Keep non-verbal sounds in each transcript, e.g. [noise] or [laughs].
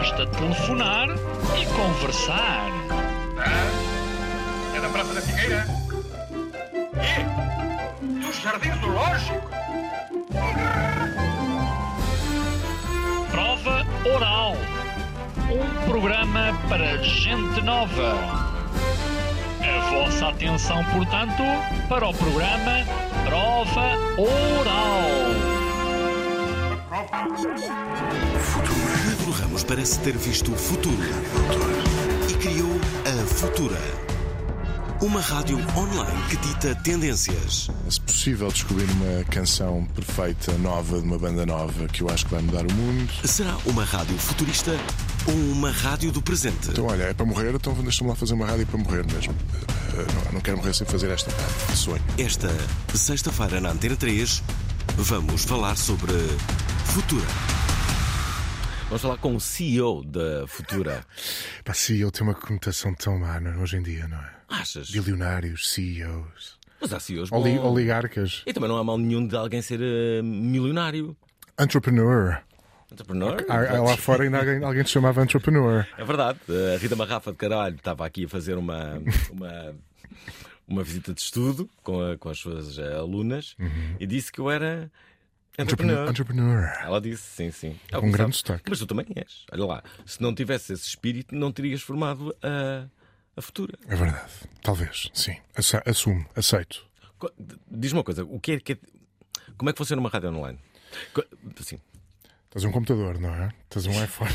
Basta telefonar e conversar. Ah, é da Praça da Figueira? E? Dos Jardins do Lógico? Prova Oral. Um programa para gente nova. A vossa atenção, portanto, para o programa Prova Oral. Ramos parece ter visto o futuro e criou a Futura. Uma rádio online que dita tendências. Se possível descobrir uma canção perfeita, nova, de uma banda nova, que eu acho que vai mudar o mundo. Será uma rádio futurista ou uma rádio do presente? Então, olha, é para morrer, então deixa-me lá fazer uma rádio para morrer mesmo. Eh, Não, não quero morrer sem fazer esta rádio. Sonho. Esta sexta-feira na Antena 3, vamos falar sobre Futura. Vamos falar com o CEO da Futura. [laughs] Pá, CEO tem uma conotação tão má não é? hoje em dia, não é? Achas? Bilionários, CEOs, Mas há CEOs oli- bons. oligarcas, E também não há mal nenhum de alguém ser eh, milionário. entrepreneur. Entrepreneur. Há- Lá fora ainda alguém, alguém te chamava entrepreneur. É verdade. A Rita Marrafa de Caralho estava aqui a fazer uma, [laughs] uma, uma visita de estudo com, a- com as suas eh, alunas e disse que eu era Entrepreneur. entrepreneur. Ela disse, sim, sim. É Um grande destaque. Mas tu também és. Olha lá, se não tivesse esse espírito, não terias formado a, a Futura. É verdade. Talvez, sim. Assumo, aceito. Diz-me uma coisa, o que é que é- como é que funciona uma rádio online? Assim, Tens um computador, não é? Tens um iPhone.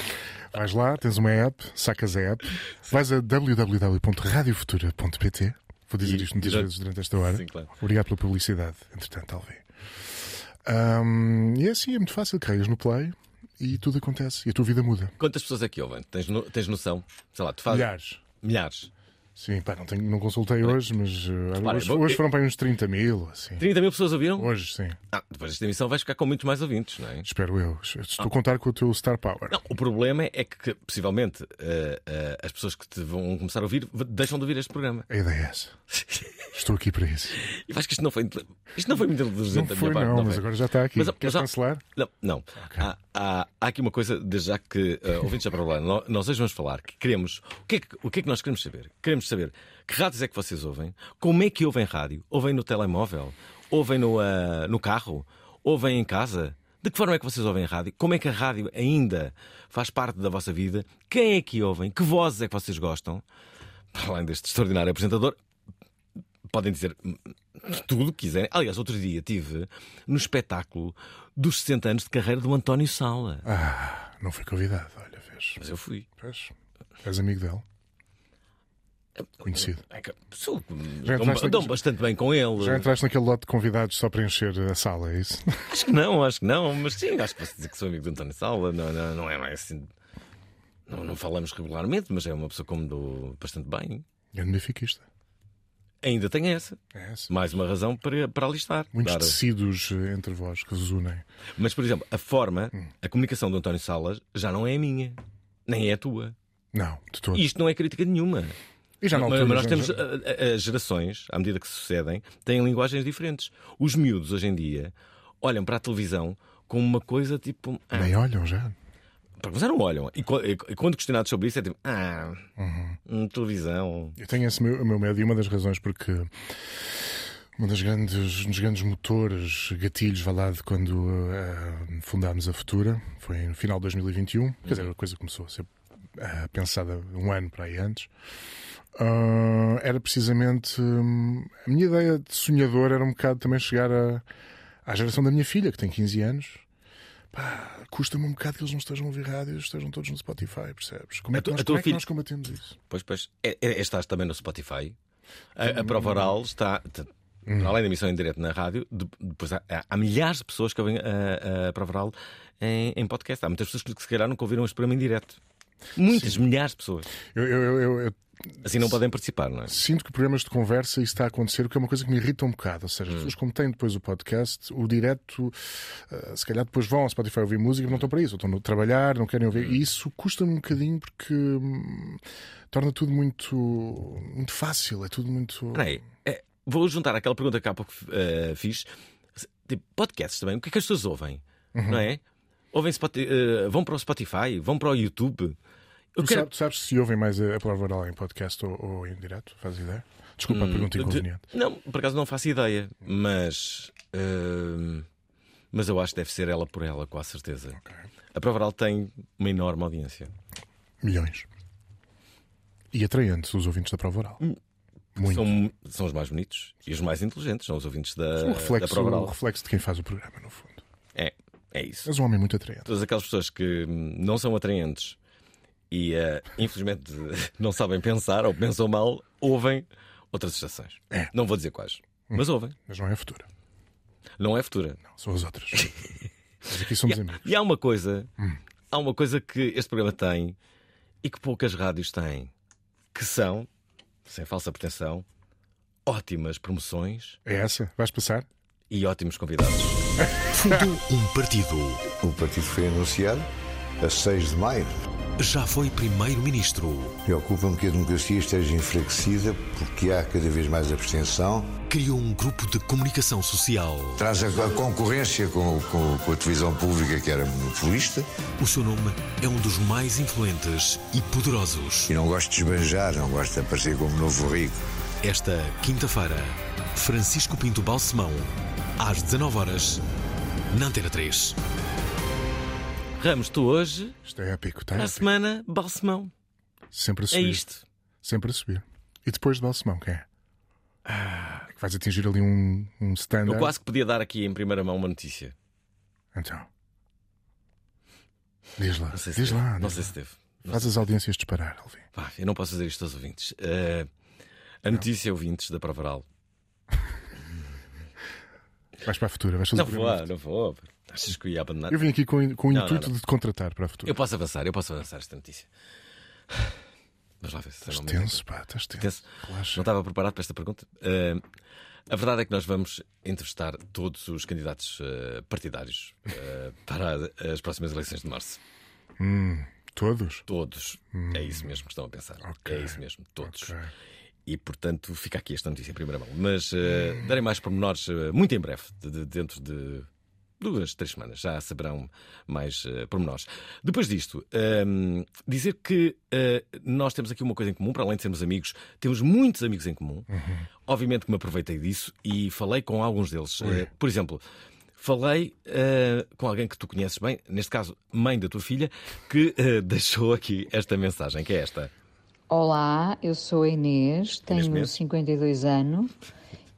[laughs] Vais lá, tens uma app, sacas a app, vais a www.radiofutura.pt. Vou dizer E- isto muitas vezes durante esta hora. Sim, claro. Obrigado pela publicidade, entretanto, Alvi. Ahm, e é assim, é muito fácil. Carregas no play e tudo acontece. E a tua vida muda. quantas pessoas é que ouvem? Tens, no- tens noção? Sei lá, tu fazes. Milhares. Milhares. Sim, pá, não, tenho, não consultei hoje, mas uh, Repara, hoje, eu- hoje foram para uns 30 mil. Assim. 30 mil pessoas ouviram? Hoje, sim. Ah, depois desta emissão vais ficar com muitos mais ouvintes, não é? Espero eu. Estou a contar com o teu Star Power. Não, o problema é que, possivelmente, eh, eh, as pessoas que te vão começar a ouvir deixam de ouvir este programa. A ideia é essa. [laughs] Estou aqui para isso. E acho que isto não foi, isto não foi muito inteligente Não da foi, minha parte. não, mas foi. agora já está aqui. Mas- Queres há- cancelar? Não, não. Há, há- há aqui uma coisa, desde já que uh, ouvintes já para lá, nó- nós hoje vamos falar que queremos. O que, é que, o que é que nós queremos saber? Queremos saber que rádios é que vocês ouvem, como é que ouvem rádio? Ouvem no telemóvel? Ouvem no, ah, no carro? Ouvem em casa? De que forma é que vocês ouvem rádio? Como é que a rádio ainda faz parte da vossa vida? Quem é que ouvem? Que vozes é que vocês gostam? Para além deste extraordinário apresentador, podem dizer tudo o que quiserem. Aliás, outro dia tive no espetáculo dos 60 anos de carreira do António Sala. Ah, não fui convidado. Olha, vês. Mas eu fui. Pois, és amigo dele. Conhecido. É que- sou- bastante bem com ele. Já entraste naquele lote de convidados só para encher a sala, é isso? [laughs] Acho que não, acho que não, mas sim, acho que posso dizer que sou amigo do António Sala. Não, não, não é mais assim. Não, não falamos regularmente, mas é uma pessoa como dou bastante bem. Grande benfiquista. Ainda tem essa. É essa. Mais uma razão para, para alistar. Muitos Dar- tecidos eh, entre vós que vos unem. Mas, por exemplo, a forma, Hum. a comunicação do António Salas já não é a minha, nem é a tua. Não, de todo. Isto não é crítica nenhuma. E já na Mas, altura. mas nós temos a- a- as gerações, à medida que se sucedem, têm linguagens diferentes. Os miúdos hoje em dia olham para a televisão como uma coisa tipo. Ah, Nem olham já. para começar, não olham. E, e quando questionados sobre isso, é tipo. Ah, Uhum. hum, televisão. Eu tenho esse meu, meu medo e uma das razões porque uma das grandes, um dos grandes motores, gatilhos, de quando eh, fundámos a Futura, foi no final de 2021. Quer dizer, a coisa começou a ser eh, pensada um ano para aí antes. Ah, era precisamente hum, a minha ideia de sonhador era um bocado também chegar a, à geração da minha filha, que tem 15 anos. Custa-me um bocado que eles não estejam a ouvir rádios, estejam todos no Spotify, percebes? Como é que, nós, como é que nós combatemos isso? Pois, pois. É, é- estás também no Spotify. A, a prova Hum. oral está. t- Além da emissão em direto na rádio, de- depois há, há milhares de pessoas que ouvem a, a prova oral em, em podcast. Há muitas pessoas que se calhar nunca ouviram este programa em direto. Muitas, milhares de pessoas. Eu- eu- eu- eu Assim não podem participar, não é? sinto que programas de conversa isso está a acontecer, o que é uma coisa que me irrita um bocado. Ou Hum. seja, as pessoas, como têm depois o podcast, o direto, ah, se calhar depois vão ao Spotify ouvir música, não estão para isso, estão a trabalhar, não querem Hum. ouvir. E isso custa-me um bocadinho porque hum, torna tudo muito, muito fácil, é tudo muito. Peraí, é, vou juntar aquela pergunta que há pouco eh, fiz. Tipo, podcasts também, o que é que as pessoas ouvem? Uhum. Não é? Ouvem eh, vão para o Spotify, vão para o YouTube. Tu, quero- sabes, tu sabes se ouvem mais a, palavra oral em podcast ou, ou em direto? Faz ideia? Desculpa a pergunta Hum, de- inconveniente. Não, por acaso não faço ideia, mas. eh, mas eu acho que deve ser ela por ela, com a certeza. A Prova Oral tem uma enorme audiência. Milhões. E atraentes os ouvintes da prova oral. Muito. São, são os mais bonitos e os mais inteligentes, são os ouvintes da, Um da reflexo, Prova um Oral. reflexo de quem faz o programa, no fundo. É, é isso. És um homem muito atraente. Todas aquelas pessoas que hum, não são atraentes e eh, infelizmente [laughs] não sabem pensar ou pensam mal, ouvem outras estações. É. Não vou dizer quais, mas ouvem. Mas não é a futura. Não é futura. Não, são as outras. Mas aqui somos [laughs] E, amigos. e há uma coisa, Hum. há uma coisa que este programa tem e que poucas rádios têm, que são, sem falsa pretensão, ótimas promoções É essa? Vais passar? e ótimos convidados. Fundou um partido. O partido foi anunciado a 6 de maio. Já foi primeiro-ministro. Preocupa-me que a democracia esteja enfraquecida porque há cada vez mais abstenção. Criou um grupo de comunicação social. Traz a, a concorrência com, com- com a televisão pública, que era monopolista. O seu nome é um dos mais influentes e poderosos. E não gosto de esbanjar, não gosto de aparecer como novo rico. Esta quinta-feira, Francisco Pinto Balsemão, às 19 horas, na Antena 3. Ramos, tu hoje, Isto é épico, tá? na épico. semana, Balsemão. Sempre a É subir. isto. Sempre a subir. E depois de Balsemão, quem é? É que vais atingir ali um, um standard. Eu quase que podia dar aqui em primeira mão uma notícia. Então. Diz lá. Não sei se Diz teve. lá. Não diz sei lá. se teve. Faz as audiências disparar, Alvin. Pá, eu não posso fazer isto aos ouvintes. Eh, a notícia, ouvintes da Prova Oral. Vais para a futura. Vais fazer Não o vou, não vou. Achas que eu ia abandonar? Eu vim aqui com, com o Não, intuito não, não. de te contratar para a futura. Eu posso avançar, eu posso avançar esta notícia. Vamos lá ver se Estás tenso, pá. Estás tenso. Tenso. Relaxa. Não estava preparado para esta pergunta. Eh, a verdade é que nós vamos entrevistar todos os candidatos eh, partidários eh, para as próximas eleições de março. Todos? Todos. É isso mesmo que estão a pensar. Ok. É isso mesmo, todos. Ok. E portanto fica aqui esta notícia em primeira mão. Mas eh, darei mais pormenores eh, muito em breve, de- de- dentro de duas, três semanas. Já saberão mais eh, pormenores. Depois disto, ehm, dizer que eh, nós temos aqui uma coisa em comum, para além de sermos amigos, temos muitos amigos em comum. Obviamente que me aproveitei disso e falei com alguns deles. Eh, por exemplo. Falei eh, com alguém que tu conheces bem, neste caso, mãe da tua filha, que [laughs] deixou aqui esta mensagem, que é esta. Olá, eu sou a Inês, tenho Inês. 52 anos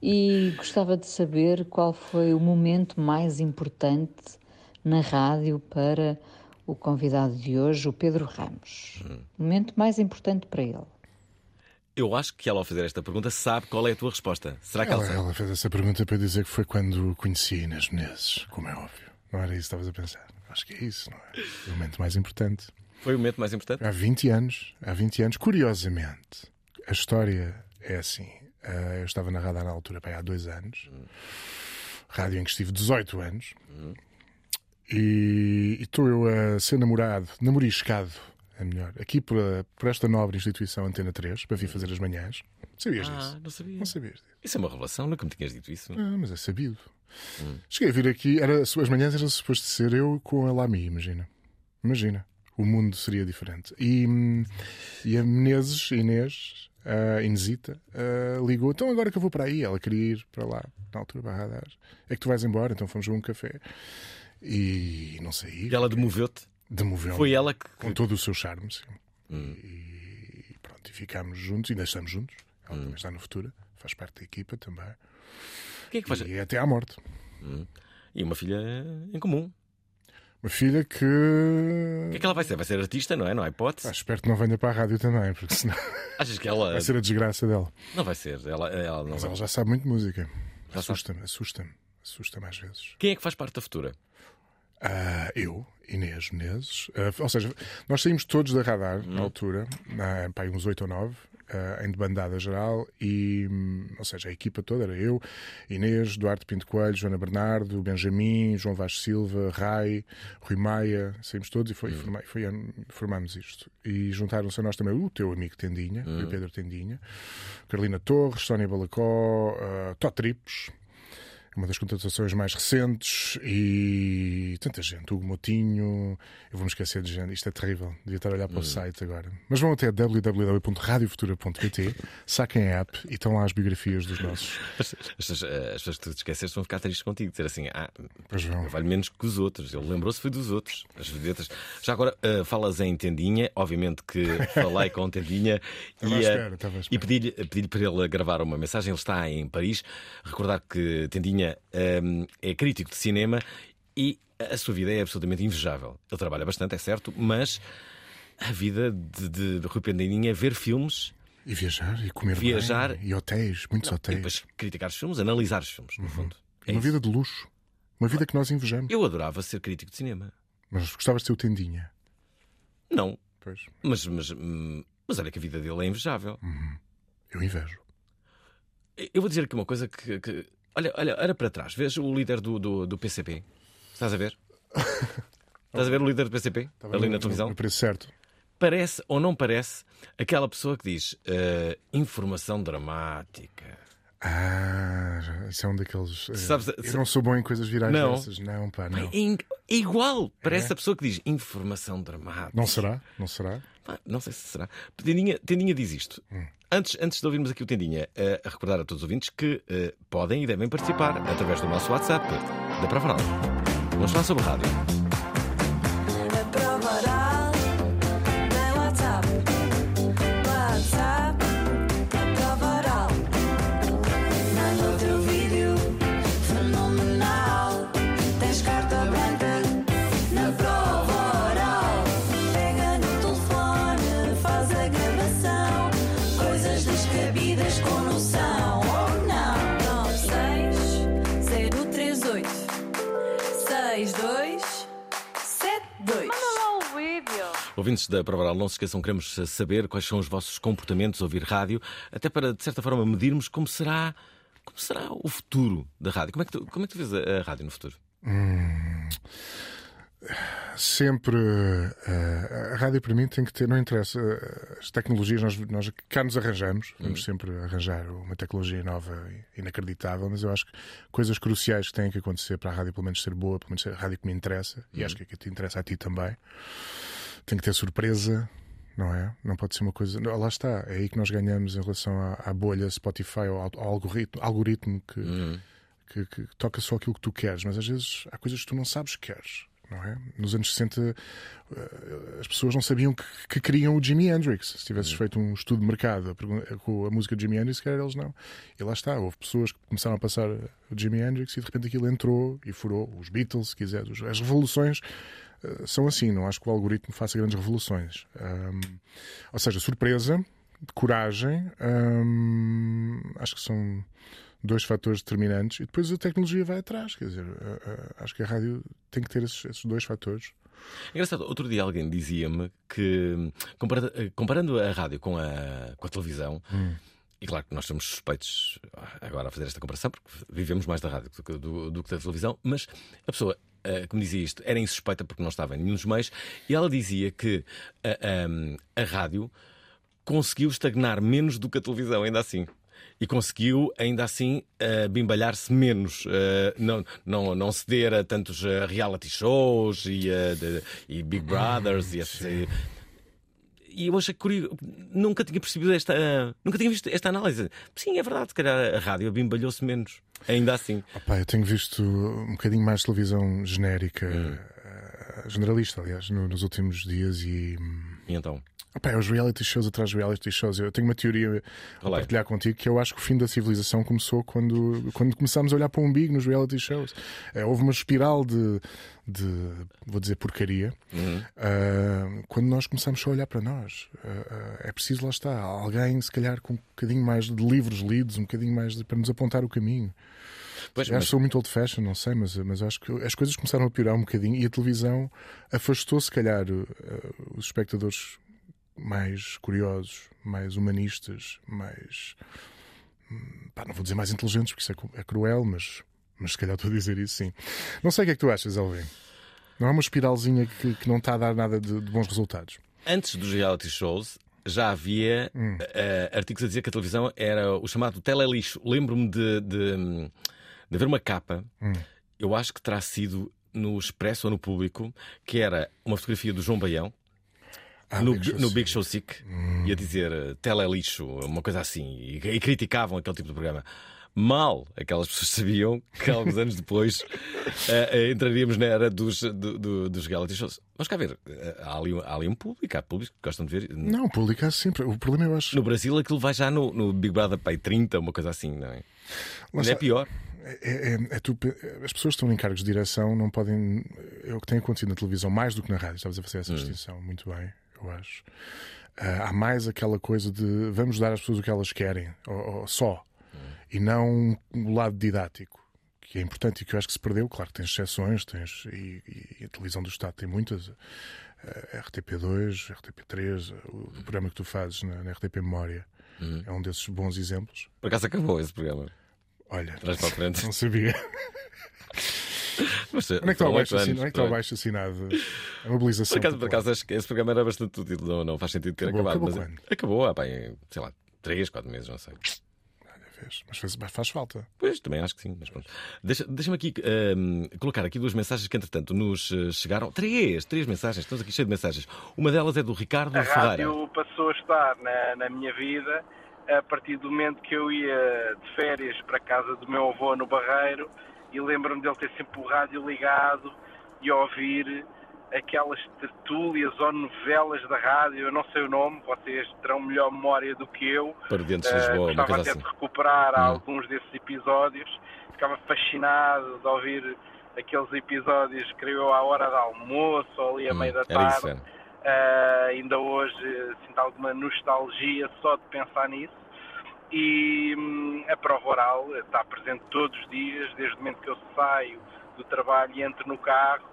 e gostava de saber qual foi o momento mais importante na rádio para o convidado de hoje, o Pedro Ramos. O momento mais importante para ele. Eu acho que ela, ao fazer esta pergunta, sabe qual é a tua resposta. Será que ela, Ela, sabe? ela fez essa pergunta para dizer que foi quando conheci Inês Menezes, como é óbvio. Não era isso que estavas a pensar. Acho que é isso, não é? O momento mais importante. Foi o momento mais importante? Há 20 anos, há 20 anos, curiosamente, a história é assim. Ah, eu estava na radar na altura, há dois anos, rádio em que estive 18 anos, e e estou eu a ser namorado, namoriscado, é melhor, aqui por, por esta nobre instituição Antena 3, para vir fazer as manhãs. Sabias disso? Ah, não sabia. Não sabias disso? Isso é uma revelação, nunca me tinhas dito isso. Ah, mas é sabido. Cheguei a vir aqui, era, as manhãs era suposto ser eu com a Lami, imagina. Imagina. O mundo seria diferente. E, hum, e a Menezes, Inês, a Inesita, ah, ligou. Então agora que eu vou para aí, ela queria ir para lá, na altura para radar. É que tu vais embora, então fomos a um café. E não saí. E ela demoveu-te. Demoveu Foi ela que. com todo o seu charme, sim. E pronto, e ficámos juntos, ainda estamos juntos. Ela também está no futuro, faz parte da equipa também. Quem é que faz? E até à morte. E uma filha em comum. Uma filha que. O que é que ela vai ser? Vai ser artista, não é? Não há hipótese. Ah, espero que não venha para a rádio também, porque senão [laughs] Achas que ela. vai ser a desgraça dela. Não vai ser. Ela, ela não Mas vai. ela já sabe muito música. Assusta-me, assusta-me, assusta-me às vezes. Quem é que faz parte da futura? Ah, eu, Inês Menezes. Ah, ou seja, nós saímos todos da radar Hum. na altura, ah, pá, aí uns 8 ou 9, ah, em debandada geral, e, hum, ou seja, a equipa toda era eu, Inês, Duarte Pinto Coelho, Joana Bernardo, Benjamin, João Vaz Silva, Rai, Rui Maia, saímos todos e foi, forma- foi, ano- formámos isto. E juntaram-se a nós também o teu amigo Tendinha, o Pedro Tendinha, Carolina Torres, Sónia Balacó, uh, Tó Tripos, uma das contratações mais recentes e tanta gente, Hugo Motinho, eu vou me esquecer de gente, isto é terrível, devia estar a olhar para o site agora. Mas vão até www.radiofutura.pt, saquem a app e estão lá as biografias dos nossos. As, as, as pessoas que tu te esqueceste vão ficar tristes contigo, dizer assim: ah, Pois vão. valho menos que os outros. Ele lembrou-se foi dos outros. As vedetas. Já agora, ah, falas em Tendinha, obviamente que [laughs] falei com Tendinha e, espera, à e pedi-lhe pedi para ele gravar uma mensagem. Ele está em Paris. Recordar que Tendinha ah, é crítico de cinema e a sua vida é absolutamente invejável. Ele trabalha bastante, é certo, mas a vida de, de, de Rui é ver filmes. E viajar e comer Viajar. bem, e hotéis, muitos E hotéis. depois criticar os filmes, analisar os filmes, no fundo. É uma isso. vida de luxo, uma vida que nós invejamos. Eu adorava ser crítico de cinema. Mas gostavas de ser o Tendinha. Não, Pois, mas, mas, hum, mas olha que a vida dele é invejável. eu invejo. Eu vou dizer aqui uma coisa que. que- olha, olha, olha para trás, vês o líder do, do, do PCP? Estás a ver? [laughs] Estás a ver o líder do PCP? Estava ali na televisão? No preço certo. Parece ou não parece aquela pessoa que diz eh, informação dramática. Ah, isso é um daqueles. eh, Sabes- eu não sou bom em coisas virais Não. dessas. Não, pá, não. É, é igual. Parece a pessoa que diz informação dramática. Não será? Não será? Pá, não sei se será. Tendinha, Tendinha diz isto. Antes, antes de ouvirmos aqui o Tendinha, eh, a recordar a todos os ouvintes que eh, podem e devem participar através do nosso WhatsApp da Prova. Vamos falar sobre rádio. Ouvintes da Prova Oral, não se esqueçam, queremos saber quais são os vossos comportamentos ouvir rádio, até para, de certa forma, medirmos como será, como será o futuro da rádio. Como é que tu, como é que tu vês a, a rádio no futuro? Sempre. eh, a rádio para mim tem que ter. Não interessa. eh, as tecnologias, nós, nós cá nos arranjamos. Vamos sempre arranjar uma tecnologia nova inacreditável, mas eu acho que coisas cruciais que têm que acontecer para a rádio, pelo menos ser boa, pelo menos ser a rádio que me interessa, e acho que é que te interessa a ti também. Tem que ter surpresa. Não é? Não pode ser uma coisa. Lá está, é aí que nós ganhamos em relação à, à bolha Spotify ou ao, ao algoritmo, algoritmo que, que, que toca só aquilo que tu queres, mas às vezes há coisas que tu não sabes que queres. Não é? Nos anos 60 eh, as pessoas não sabiam que, que queriam o Jimi Hendrix. Se tivesses feito um estudo de mercado com a música de Jimi Hendrix, calhar eles não. E lá está, houve pessoas que começaram a passar o Jimi Hendrix e de repente aquilo entrou e furou. Os Beatles, se quiseres. As revoluções são assim, não acho que o algoritmo faça grandes revoluções. Ahm, ou seja, surpresa, coragem, ahm, acho que são dois fatores determinantes e depois a tecnologia vai atrás. Quer dizer, eh, eh, acho que a rádio tem que ter esses, esses dois fatores. Engraçado, outro dia alguém dizia-me que, comparando, comparando a rádio com a, com a televisão, e claro que nós somos suspeitos agora a fazer esta comparação, porque vivemos mais da rádio do do- do que da televisão, mas a pessoa eh, me dizia isto era insuspeita porque não estava em nenhum dos meios, e ela dizia que a, a- a rádio conseguiu estagnar menos do que a televisão, ainda assim. E conseguiu, ainda assim, eh, bimbalhar-se menos, eh, não, não, não ceder a tantos eh, reality shows e, eh, de- e Big Brothers e e- e eu achei curioso, nunca tinha percebido esta, eh, nunca tinha visto esta análise. Sim, é verdade, se calhar a rádio bimbalhou-se menos, ainda assim. Opá, eu tenho visto um bocadinho mais televisão genérica, eh, generalista, aliás, no- nos últimos dias e. E então? É os reality shows atrás de reality shows. Eu tenho uma teoria a é? partilhar contigo que eu acho que o fim da civilização começou quando, quando começámos a olhar para o umbigo nos reality shows. Eh, houve uma espiral de, de vou dizer, porcaria. ah, quando nós começamos só a olhar para nós. Ah, ah, é preciso, lá está, alguém, se calhar, com um bocadinho mais de livros lidos, um bocadinho mais de- para nos apontar o caminho. Pois, Eu acho mas- que sou muito old fashion, não sei, mas, mas acho que as coisas começaram a piorar um bocadinho e a televisão afastou, se calhar, eh, os espectadores mais curiosos, mais humanistas, mais. hum, pá, não vou dizer mais inteligentes, porque isso é, é cruel, mas, mas se calhar estou a dizer isso sim. Não sei o que é que tu achas, Alvin. Não é uma espiralzinha que, que não está a dar nada de, de bons resultados. Antes dos reality shows, já havia Hum. eh, artigos a dizer que a televisão era o chamado telelixo. Lembro-me de, de, de haver uma capa, Hum. eu acho que terá sido no Expresso ou no Público, que era uma fotografia do João Baião. Ah, no, Big Show no Sick. Big Show Sick, ia dizer eh, telelixo, uma coisa assim, e, e criticavam aquele tipo de programa. Mal aquelas pessoas sabiam que alguns anos depois [laughs] eh, entraríamos na era dos, do- do- dos reality shows. Vamos cá ver, há ali, há ali um público, há públicos que gostam de ver. Não, publicar sempre. O problema eu acho. No Brasil aquilo vai já no, no Big Brother Pay 30, uma coisa assim, não é? Mas é pior. É, é- é tu pe- as pessoas que estão em cargos de direção não podem. É o que tem acontecido na televisão, mais do que na rádio. Estavas a fazer essa distinção muito bem, eu acho. Ah, há mais aquela coisa de vamos dar às pessoas o que elas querem, ou, ou só, e não o lado didático, que é importante e que eu acho que se perdeu. Claro que tens exceções, tens, e, e a televisão do Estado tem muitas. ah, RTP2, RTP3, o, o programa que tu fazes na, na RTP Memória é um desses bons exemplos. Por acaso acabou esse programa. Olha, Traz para a frente. não sabia. Mas, Onde é que está o baixo, oito assin... anos, Onde é que está pronto. baixo assinado? A mobilização. Por acaso, por acaso acho que esse programa era bastante útil, não, não faz sentido ter Acabou- acabado. acabou mas acabou há bem, sei lá, 3, 4 meses, não sei. Vês? Mas faz, mas faz falta. Pois, também acho que sim, mas pronto. Deixa- Deixa-me aqui ehm, colocar aqui duas mensagens que, entretanto, nos eh, chegaram. Três, três mensagens, estamos aqui cheios de mensagens. Uma delas é do Ricardo A Ferreira. rádio passou a estar na, na minha vida a partir do momento que eu ia de férias para a casa do meu avô no Barreiro e lembro-me dele ter sempre o rádio ligado e ouvir aquelas tertúlias ou novelas da rádio, eu não sei o nome, vocês terão melhor memória do que eu. Para Dentes de Eh, Lisboa, gostava coisa até assim. de recuperar Hum. alguns desses episódios. Ficava fascinado de ouvir aqueles episódios, creio eu, à hora do almoço ou ali à Hum, meia da era tarde. isso. Uh, ainda hoje sinto alguma nostalgia só de pensar nisso. E hum, a prova oral está presente todos os dias, desde o momento que eu saio do trabalho e entro no carro.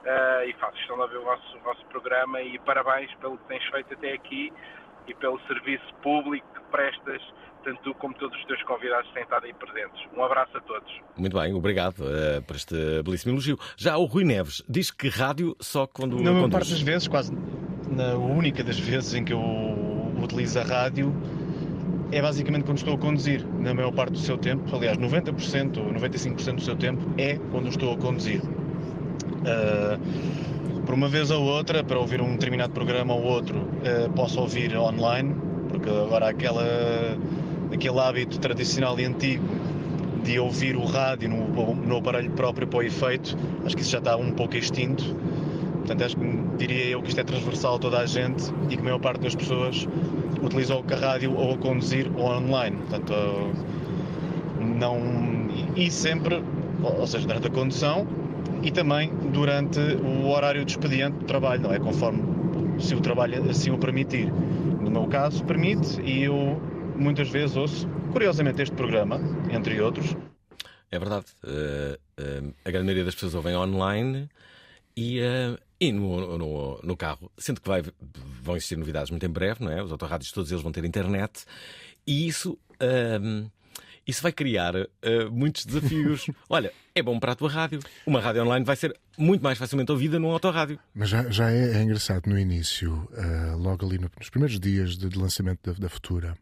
uh, e faço questão de ouvir o vosso, o vosso programa. E parabéns pelo que tens feito até aqui e pelo serviço público que prestas, tanto tu como todos os teus convidados têm estado aí presentes. Um abraço a todos. Muito bem, obrigado eh, por este belíssimo elogio. Já o Rui Neves diz que rádio só quando Na maior parte das vezes, quase na única das vezes em que eu utilizo a rádio, é basicamente quando estou a conduzir. Na maior parte do seu tempo, aliás, 90% ou 95% do seu tempo é quando estou a conduzir. Ah, por uma vez ou outra, para ouvir um determinado programa ou outro, ah, posso ouvir online, porque agora aquela, aquele hábito tradicional e antigo de ouvir o rádio no, no aparelho próprio para o efeito, acho que isso já está um pouco extinto. Portanto, acho que diria eu que isto é transversal a toda a gente e que a maior parte das pessoas utiliza a rádio ou a conduzir ou online. Portanto, não. E sempre, ou seja, durante a condução e também durante o horário de expediente do trabalho, não é? Conforme se o trabalho assim o permitir. No meu caso, permite e eu muitas vezes ouço, curiosamente, este programa, entre outros, É verdade. Eh, eh, a grande maioria das pessoas ouvem online e, eh, e no, no, no carro. Sendo que vai, vão existir novidades muito em breve, não é? Os autorrádios todos eles vão ter internet e isso. Isso vai criar eh, muitos desafios. [laughs] Olha, é bom para a tua rádio. Uma rádio online vai ser muito mais facilmente ouvida num autorrádio. Mas já, já é, é engraçado no início, ah, logo ali no- nos primeiros dias de, de lançamento da, da Futura.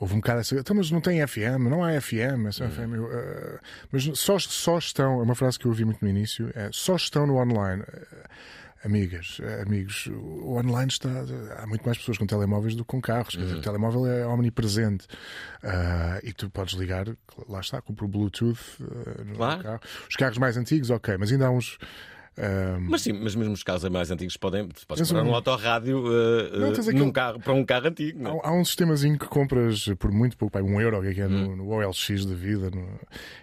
Houve um bocado essa. Então, mas não tem FM, não há FM. é só FM eu, ah, mas só, só estão. É uma frase que eu ouvi muito no início: é, só estão no online. Ah, Amigas, amigos, o online está. Há muito mais pessoas com telemóveis do que com carros. Quer dizer, o telemóvel é omnipresente. Ah, e tu podes ligar, lá está, com o Bluetooth ah, no Claro. carro. Os carros mais antigos, ok, mas ainda há uns. Mas sim, mas mesmo os carros mais antigos podem. Podes comprar um- um autorrádio Não, eh, tens num aquele- carro, para um carro antigo. não é? Há, há um sistemazinho que compras por muito pouco, pá, um euro, que é, que é Hum. no, no OLX da vida, no-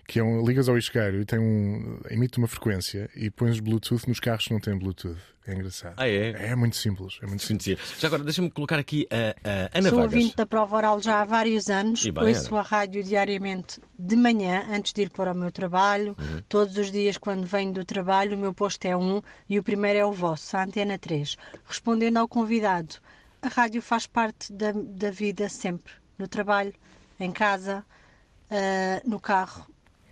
que é um, ligas ao isqueiro e tem um, emite uma frequência e pões Bluetooth nos carros que não têm Bluetooth. É engraçado. Ah, é? É muito simples. É muito simples. Já agora, deixa-me colocar aqui a, a Ana Sou Vargas. ouvinte da prova oral já há vários anos. E Ouço a rádio diariamente de manhã, antes de ir para o meu trabalho. Uhum. Todos os dias, quando venho do trabalho, o meu posto é um e o primeiro é o vosso, a Antena 3. Respondendo ao convidado, a rádio faz parte da, da vida sempre. No trabalho, em casa, ah, no carro.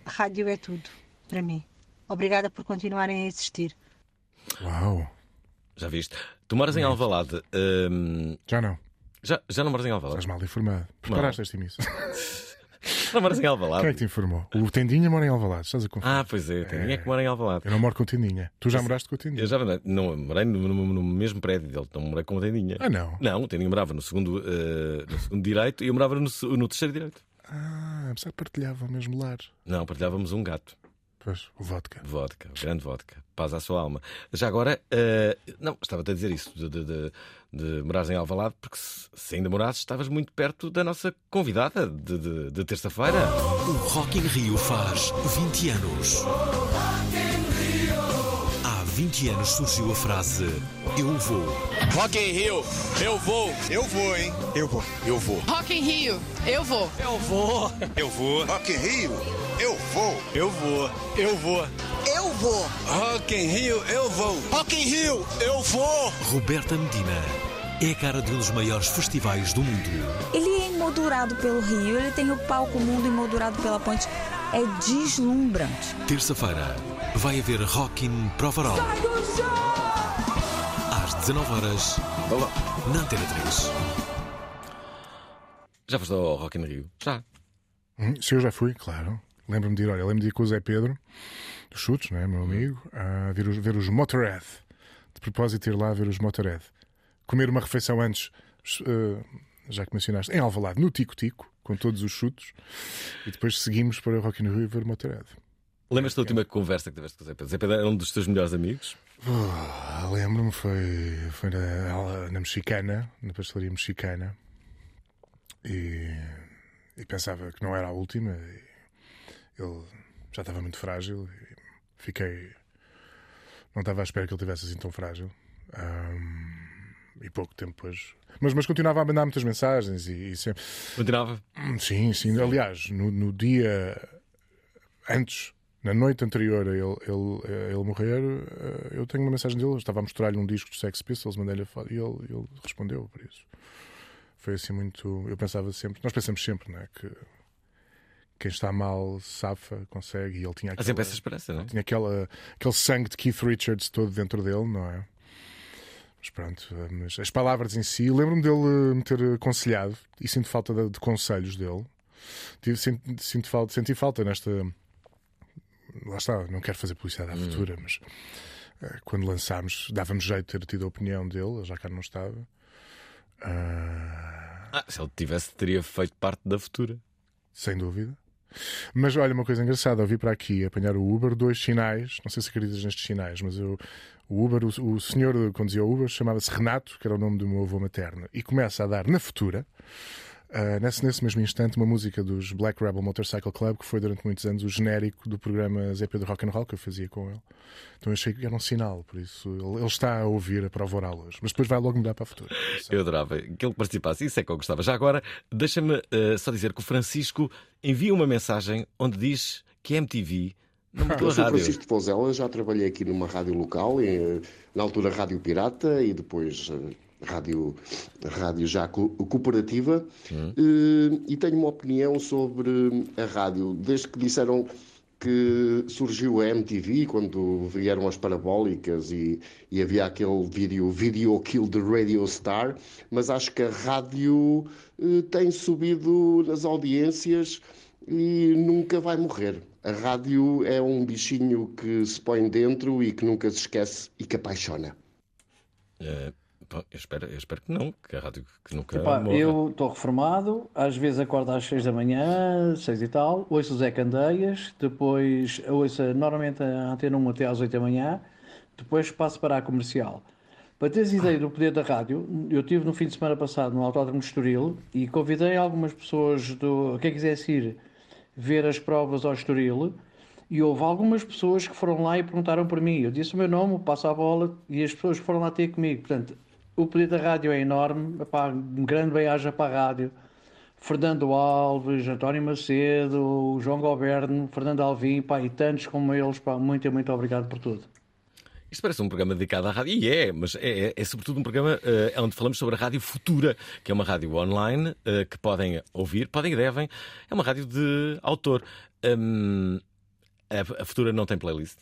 A rádio é tudo para mim. Obrigada por continuarem a existir. Uau. Já viste? Tu moras em Alvalade. hum, Já não. já, já não moras em Alvalade? Estás mal informado. Preparaste esta emissão. [laughs] Não moras em Alvalade? Quem é que te informou? O Tendinha mora em Alvalade. Estás a confundir. Ah, pois é. Tem é que mora em Alvalade. Eu não moro com o Tendinha. Tu já moraste com o Tendinha? Eu já não, morei no, no- no mesmo prédio dele, não morei com o Tendinha. Ah, não? Não, o Tendinha morava no segundo, eh, no segundo direito e eu morava no, no terceiro direito. Ah, apesar que partilhava o mesmo lar. Não, partilhávamos um gato. Pois, o vodka. Vodka, grande vodka. Paz à sua alma. Já agora, eh, não, estava-te a dizer isso, de, de, de, de morares em Alvalade, porque se, se ainda morasses, estavas muito perto da nossa convidada de, de, de terça-feira. O Rock in Rio faz 20 anos. Há 20 anos surgiu a frase Eu vou. Rock in Rio, eu vou. Eu vou, hein? Eu vou. Eu vou. Rock in Rio, eu vou. Eu vou. Eu vou. Rock in Rio, eu vou. Eu vou. Eu vou. Eu vou. Rock in Rio, eu vou. Rock in Rio, eu vou. Roberta Medina é a cara de um dos maiores festivais do mundo. Ele emoldurado pelo rio, ele tem o palco mundo emoldurado pela ponte. É deslumbrante. Terça-feira vai haver Rock in Provaral. Às 19 horas na Antena 3. Já foste ao Rock in Rio? Já. Hum, se eu já fui, claro. Lembro-me de ir, olha, lembro-me de ir com o Zé Pedro, dos chutes, né, meu amigo, a ver os, ver os Motorhead. De propósito, ir lá ver os Motorhead. Comer uma refeição antes, eh, já que mencionaste, em Alvalade, no Tico Tico, com todos os chutos, e depois seguimos para o Rock in Rio ver o Motorhead. Lembras-te da última conversa que tiveste com o Zé Pedro? Zé Pedro era um dos teus melhores amigos? Ah, Lembro-me, foi, foi na, na mexicana, na pastelaria mexicana, e, e pensava que não era a última. e ele já estava muito frágil e fiquei. Não estava à espera que ele tivesse assim tão frágil. Ahm, e pouco tempo depois. Mas, mas continuava a mandar muitas mensagens e, e sempre. Continuava? Hum, Sim, sim. Aliás, no, no dia antes, na noite anterior a ele, ele, ele morrer, eh, eu tenho uma mensagem dele. Eu estava a mostrar-lhe um disco de Sex Pistols, mandei-lhe a foto e ele, ele respondeu por isso. Foi assim muito. Eu pensava sempre. Nós pensamos sempre, não é? Que quem está mal safa, consegue. E ele tinha Há aquela, sempre essa esperança, não é? Tinha aquela, aquele sangue de Keith Richards todo dentro dele, não é? Mas pronto, mas as palavras em si, lembro-me dele me ter aconselhado e sinto falta de, de conselhos dele. Tive, sinto, sinto falta, senti falta nesta. Lá está, não quero fazer publicidade à futura, mas eh, quando lançámos, dava-me jeito de ter tido a opinião dele, ele já cá não estava. Ah, Ah, se ele tivesse, teria feito parte da futura. sem dúvida. Mas olha, uma coisa engraçada, eu vi para aqui apanhar o Uber, dois sinais, não sei se acreditas nestes sinais, mas eu, o Uber, o, o senhor que conduzia o Uber chamava-se Renato, que era o nome do meu avô materno, e começa a dar na futura, ah, nesse, nesse mesmo instante, uma música dos Black Rebel Motorcycle Club, que foi durante muitos anos o genérico do programa Zé Pedro Rock and Roll que eu fazia com ele. Então eu achei que era um sinal, por isso ele, ele está a ouvir a prova oral hoje, mas depois vai logo mudar para a futura. Eu adorava que ele participasse, isso é que eu gostava. Já agora, deixa-me eh, só dizer que o Francisco envia uma mensagem onde diz que a MTV não mudou Eu a sou. Francisco de Pouzela, já trabalhei aqui numa rádio local, eh, na altura Rádio Pirata e depois eh, rádio, rádio já co- cooperativa, Eh, e tenho uma opinião sobre a rádio. Desde que disseram que surgiu a MTV, quando vieram as parabólicas e, e havia aquele vídeo, Video Kill the Radio Star, mas acho que a rádio eh, tem subido nas audiências e nunca vai morrer. A rádio é um bichinho que se põe dentro e que nunca se esquece e que apaixona. Eh, bom, eu, espero, eu espero que não, que a rádio que nunca Epá, morra. eu estou reformado, às vezes acordo às 6 da manhã, 6 e tal, ouço o Zé Candeias, depois ouço normalmente a Antena 1 até às 8 da manhã, depois passo para a comercial. Para teres ideia do poder da rádio, eu estive no fim de semana passado no Autódromo de Estoril e convidei algumas pessoas do quem quisesse ir ver as provas ao Estoril E houve algumas pessoas que foram lá e perguntaram por mim. Eu disse o meu nome, passo a bola e as pessoas foram lá ter comigo. Portanto, o pedido da rádio é enorme. Epá, um grande bem-aja para a rádio. Fernando Alves, António Macedo, João Goberno, Fernando Alvim, pá, e tantos como eles, pá, muito, muito obrigado por tudo. Isto parece um programa dedicado à rádio, e é, mas é, é, é sobretudo um programa eh, onde falamos sobre a Rádio Futura, que é uma rádio online eh, que podem ouvir, podem e devem. É uma rádio de autor. Hum, a, a Futura não tem playlist?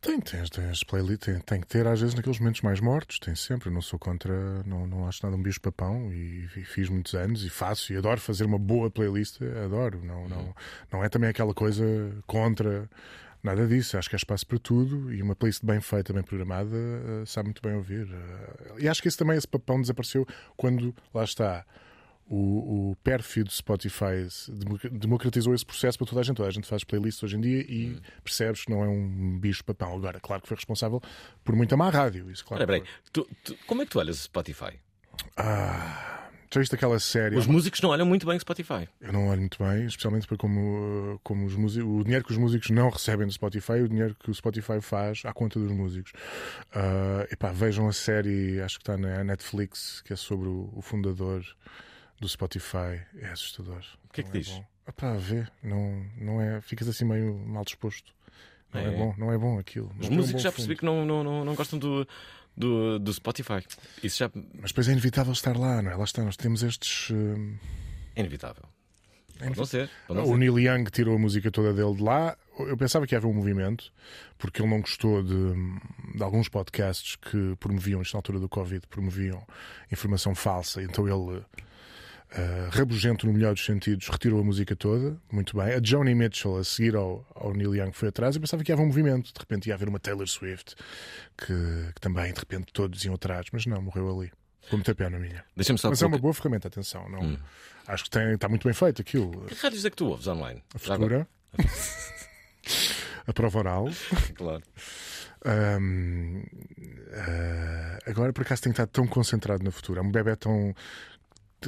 Tem, tem, tem as playlists, tem, tem que ter às vezes naqueles momentos mais mortos, tem sempre. Eu não sou contra, não, não acho nada um bicho papão e, e fiz muitos anos e faço e adoro fazer uma boa playlist, adoro. Não, não, não é também aquela coisa contra nada disso. Acho que há espaço para tudo e uma playlist bem feita, bem programada, eh, sabe muito bem ouvir. Eh, e acho que esse também, esse papão desapareceu quando lá está. O, o pérfido Spotify democratizou esse processo para toda a gente. Toda a gente faz playlists hoje em dia e percebes que não é um bicho papão. Agora, claro que foi responsável por muita má rádio. Isso, claro. Peraí, tu, tu, como é que tu olhas o Spotify? Ah, já viste aquela série? Os músicos não olham muito bem o Spotify. Eu não olho muito bem, especialmente para como, como os músicos, o dinheiro que os músicos não recebem do Spotify o dinheiro que o Spotify faz à conta dos músicos. Uh, epá, vejam a série, acho que está na Netflix, que é sobre o, o fundador do Spotify. É assustador. O que é que não diz? bom. Epá, vê, não, não é, ficas assim meio mal disposto. Não é, É. bom, não é bom aquilo. Os um músicos bom já percebi fundo. que não, não, não, não gostam do, do, do Spotify. Isso já Mas depois é inevitável estar lá, não é? Lá está, nós temos estes. hum, é inevitável. Pode não ser. Pode não O ser. Neil Young tirou a música toda dele de lá. Eu pensava que ia haver um movimento, porque ele não gostou de, de alguns podcasts que promoviam, isto na altura do Covid, promoviam informação falsa. Então ele, eh, rabugento no melhor dos sentidos, retirou a música toda. Muito bem. A Joni Mitchell, a seguir ao, ao Neil Young, foi atrás. Eu pensava que ia haver um movimento. De repente ia haver uma Taylor Swift, que, que também, de repente, todos iam atrás. Mas não, morreu ali. Com muita pena minha. Deixa-me só Mas é uma boa ferramenta, atenção. Não, Hum. Acho que tem, está muito bem feito aquilo. Que rádios é que tu ouves online? A? Futura. [laughs] a prova oral. [laughs] Claro. Ahm, ah, agora, por acaso, tenho estado tão concentrado na Futura. É um bebê tão.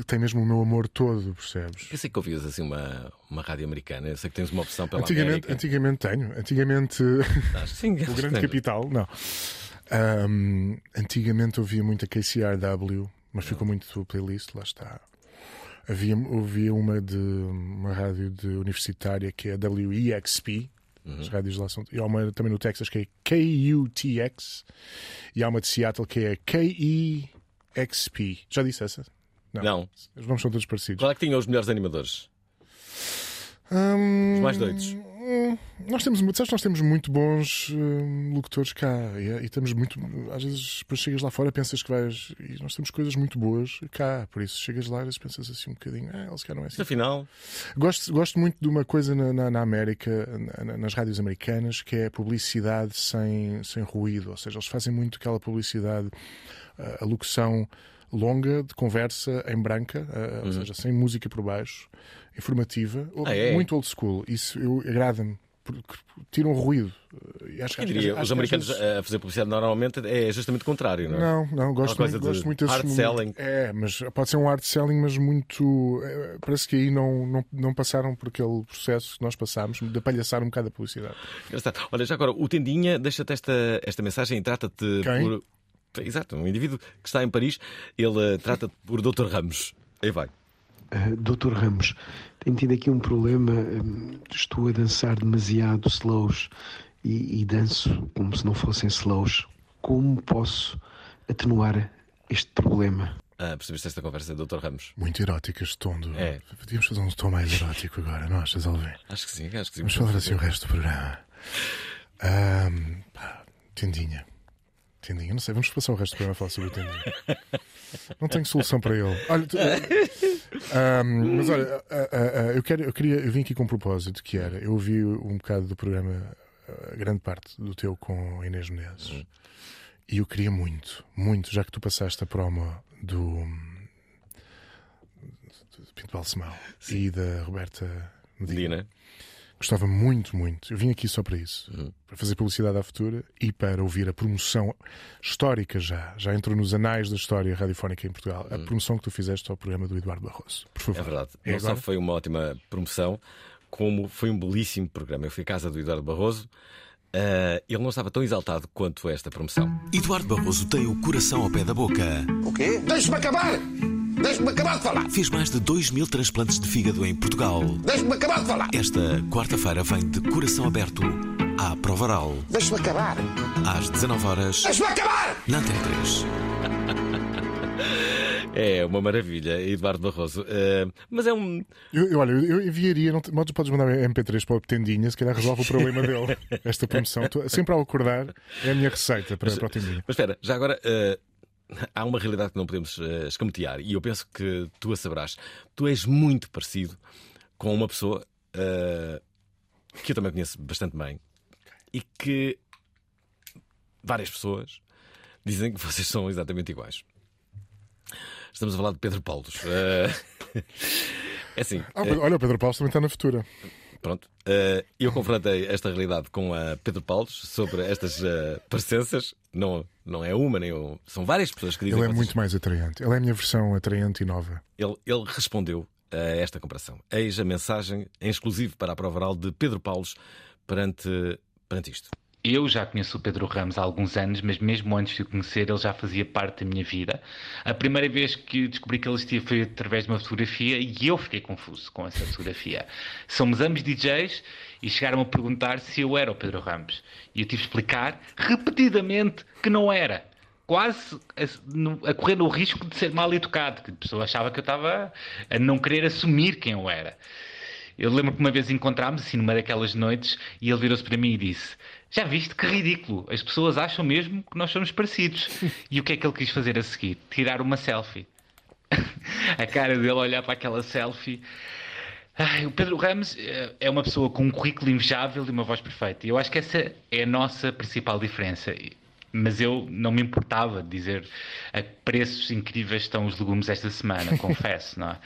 Tem mesmo o meu amor todo, percebes? Eu sei que ouvias assim uma, uma rádio americana. Eu sei que tens uma opção pela Antigamente, América. antigamente tenho. Antigamente. Sim, [laughs] o Grande tens. Capital, não. Ahm, antigamente ouvia muito a KCRW, mas ficou muito tua playlist, lá está. Havia, ouvia uma de uma rádio de universitária que é a WEXP. As rádios lá são. E há uma também no Texas que é KUTX. E há uma de Seattle que é KEXP. Já disse essa? Não. Os nomes são todos parecidos. Qual é que tinha os melhores animadores? Hum, Os mais doidos. hum, Nós temos, sabes, nós temos muito bons hum, locutores cá e, e temos muito. Às vezes, depois chegas lá fora, pensas que vais. E nós temos coisas muito boas cá, por isso chegas lá e pensas assim um bocadinho. Ah, eles cá não é assim. Afinal, Gosto, gosto muito de uma coisa na, na- na América, na- nas rádios americanas, que é a publicidade sem, sem ruído. Ou seja, eles fazem muito aquela publicidade, a locução longa, de conversa em branca, ou Uhum. seja, sem música por baixo, informativa, ou- Ah, é? muito old school. Isso agrada-me. porque Tiram ruído. E acho, acho- diria? acho Os que às americanos vezes- a fazer publicidade normalmente é justamente o contrário, não é? não, não, gosto, muito, gosto de muito desses hard selling. É, mas pode ser um hard selling, mas muito. eh, Parece que aí não, não, não passaram por aquele processo que nós passámos de apalhaçar um bocado a publicidade. Olha, já agora, o Tendinha deixa-te esta, esta mensagem e trata-te por. Exato, um indivíduo que está em Paris, ele eh, trata-te por Dr. Ramos. Aí vai. Uh, Doutor Ramos, tenho tido aqui um problema. hum, Estou a dançar demasiado slows e, e danço como se não fossem slows. Como posso atenuar este problema? Ah, percebeste esta conversa, Dr. Ramos? Muito erótico este tom. Do... É. Podíamos fazer um tom mais erótico agora, não achas, Alvin? Acho que sim, acho que sim. Vamos falar assim o resto do programa. Pá, tendinha. Tendinha, não sei, vamos passar o resto do programa a falar sobre o tendinha. Não tenho solução para ele. Olha, tu- ahm, mas olha, ah, ah, eu, quero, eu, queria, eu vim aqui com um propósito que era, eu ouvi um bocado do programa, grande parte do teu com Inês Menezes. E eu queria muito, muito, já que tu passaste a promo do, do Pinto Balsemão e da Roberta Medina. Gostava muito, muito. Eu vim aqui só para isso. Para fazer publicidade à futura e para ouvir a promoção histórica já. Já entrou nos anais da história radiofónica em Portugal. A promoção que tu fizeste ao programa do Eduardo Barroso. Por favor. É verdade. É Não só agora? foi uma ótima promoção, como foi um belíssimo programa. Eu fui à casa do Eduardo Barroso. Uh, ele não estava tão exaltado quanto esta promoção. Eduardo Barroso tem o coração ao pé da boca. O quê? Deixe-me acabar! Deixe-me acabar de falar! Fez mais de 2 mil transplantes de fígado em Portugal. Deixe-me acabar de falar! Esta quarta-feira vem de coração aberto à Provaral. Deixe-me acabar! Às 19 horas. Deixe-me acabar! Na Antena 3. É uma maravilha, Eduardo Barroso. Uh, mas é um. Eu, eu, olha, eu enviaria, não, te- podes mandar MP3 para o Tendinha, se calhar resolve o problema [laughs] dele. Esta promoção. Sempre ao acordar, é a minha receita para, para o Tendinha. Mas espera, já agora. uh, [laughs] há uma realidade que não podemos uh, escamotear e eu penso que tu a saberás. Tu és muito parecido com uma pessoa uh, que eu também conheço bastante bem e que várias pessoas dizem que vocês são exatamente iguais. Estamos a falar de Pedro Paulos. Uh, [laughs] é assim. Ah, uh, olha, o Pedro Paulo também está na futura. Pronto. Uh, eu confrontei esta realidade com a Pedro Paulos sobre estas uh, parecenças. Não, não é uma, nem um. São várias pessoas que dizem Ele é muito mais atraente. Ele é a minha versão atraente e nova. Ele, ele respondeu a esta comparação. Eis a mensagem em exclusivo para a prova oral de Pedro Paulos perante, perante isto. Eu já conheço o Pedro Ramos há alguns anos, mas mesmo antes de o conhecer, ele já fazia parte da minha vida. A primeira vez que descobri que ele existia foi através de uma fotografia e eu fiquei confuso com essa fotografia. Somos ambos DJs e chegaram a perguntar se eu era o Pedro Ramos. E eu tive de explicar repetidamente que não era. Quase a, a correr o risco de ser mal educado, que a pessoa achava que eu estava a não querer assumir quem eu era. Eu lembro que uma vez encontrámos assim numa daquelas noites e ele virou-se para mim e disse: Já viste que ridículo? As pessoas acham mesmo que nós somos parecidos. E o que é que ele quis fazer a seguir? Tirar uma selfie. [laughs] a cara dele olhar para aquela selfie. Ai, o Pedro Ramos eh, é uma pessoa com um currículo invejável e uma voz perfeita. E eu acho que essa é a nossa principal diferença. Mas eu não me importava de dizer a que preços incríveis estão os legumes esta semana, [laughs] confesso, não é?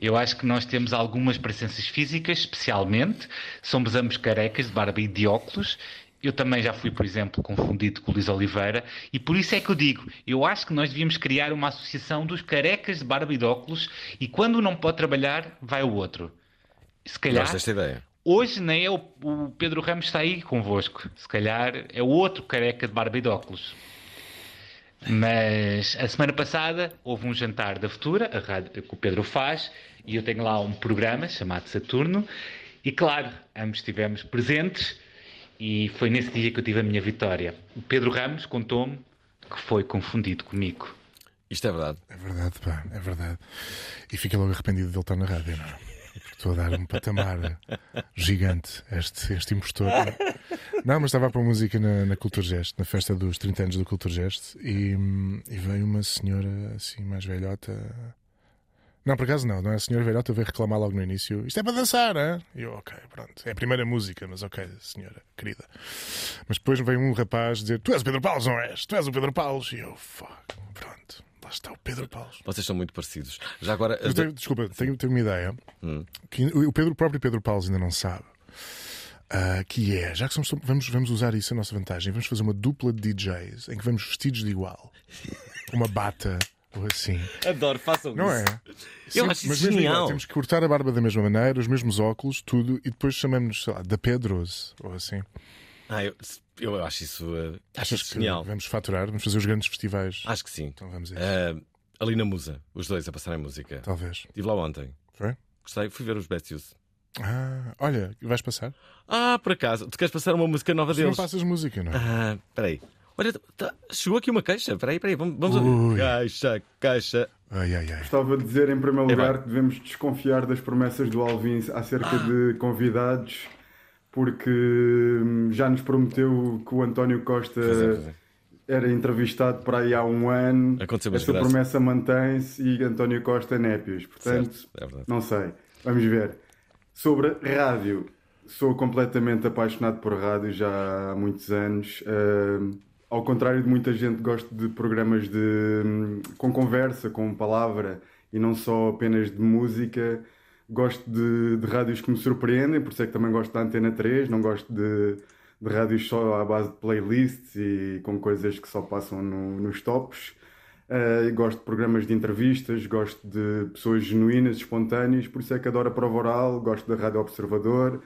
Eu acho que nós temos algumas presenças físicas, especialmente. Somos ambos carecas, de barba e de óculos. Eu também já fui, por exemplo, confundido com o Luís Oliveira. E por isso é que eu digo, eu acho que nós devíamos criar uma associação dos carecas de barba e de óculos e quando um não pode trabalhar, vai o outro. Se calhar... Gosto desta ideia. Hoje nem é o, o Pedro Ramos está aí convosco. Se calhar é o outro careca de barba e de óculos. Mas a semana passada houve um jantar da Futura, a rádio, que o Pedro faz, e eu tenho lá um programa chamado Saturno. E claro, ambos estivemos presentes e foi nesse dia que eu tive a minha vitória. O Pedro Ramos contou-me que foi confundido comigo. Isto é verdade. É verdade, pá, é verdade. E fica logo arrependido de ele estar na rádio, não é? Porque estou a dar um patamar gigante a este, este impostor. Não, mas estava para a música na, na Culturgest, na festa dos 30 anos do Culturgest, e, e veio uma senhora assim mais velhota. Não, por acaso não, não é a senhora velhota, veio reclamar logo no início. Isto é para dançar, é? E eu, ok, pronto. É a primeira música, mas ok, senhora, querida. Mas depois veio um rapaz dizer: Tu és o Pedro Paulo, não és? Tu és o Pedro Paulo. E eu, fuck, pronto. Lá está o Pedro Paulo. Vocês são muito parecidos. Já agora. Tenho- desculpa, tenho, tenho uma ideia Hum. que o Pedro, o próprio Pedro Paulo ainda não sabe. ah, que é, já que somos, vamos, vamos usar isso a nossa vantagem, vamos fazer uma dupla de DJs em que vamos vestidos de igual, [laughs] uma bata ou assim. Adoro, façam Não isso. é? Eu Sim, acho mas isso mesmo igual, genial. temos que cortar a barba da mesma maneira, os mesmos óculos, tudo, e depois chamamos, sei lá, da Pedros ou assim. Ah, eu, eu acho isso, uh, acho isso que genial. vamos faturar, vamos fazer os grandes festivais? Acho que sim. Então vamos a isso. Uh, ali na Musa, os dois a passarem música. Talvez. Estive lá ontem. Foi? Gostei, fui ver os Best Youth. Ah, olha, vais passar? Ah, por acaso, tu queres passar uma música nova Tu não deles? passas música, não é? Ah, peraí. Olha, tá- chegou aqui uma queixa. Peraí, peraí, vamos, vamos Ui. ouvir. Caixa, caixa. Ai, ai, ai. Gostava de dizer, em primeiro É lugar, que devemos desconfiar das promessas do Alvin acerca de convidados, porque hum, já nos prometeu que o António Costa é, pois é. era entrevistado para aí há um ano. Aconteceu Essa promessa mantém-se e António Costa népios. Portanto, Certo, é não sei. Vamos ver. Sobre rádio, sou completamente apaixonado por rádio já há muitos anos. Hum, ao contrário de muita gente, gosto de programas de, hum, com conversa, com palavra e não só apenas de música. Gosto de, de rádios que me surpreendem, por isso é que também gosto da Antena 3, não gosto de, de rádios só à base de playlists e com coisas que só passam no- nos tops. Uh, gosto de programas de entrevistas, gosto de pessoas genuínas, espontâneas, por isso é que adoro a prova oral, gosto da Rádio Observador,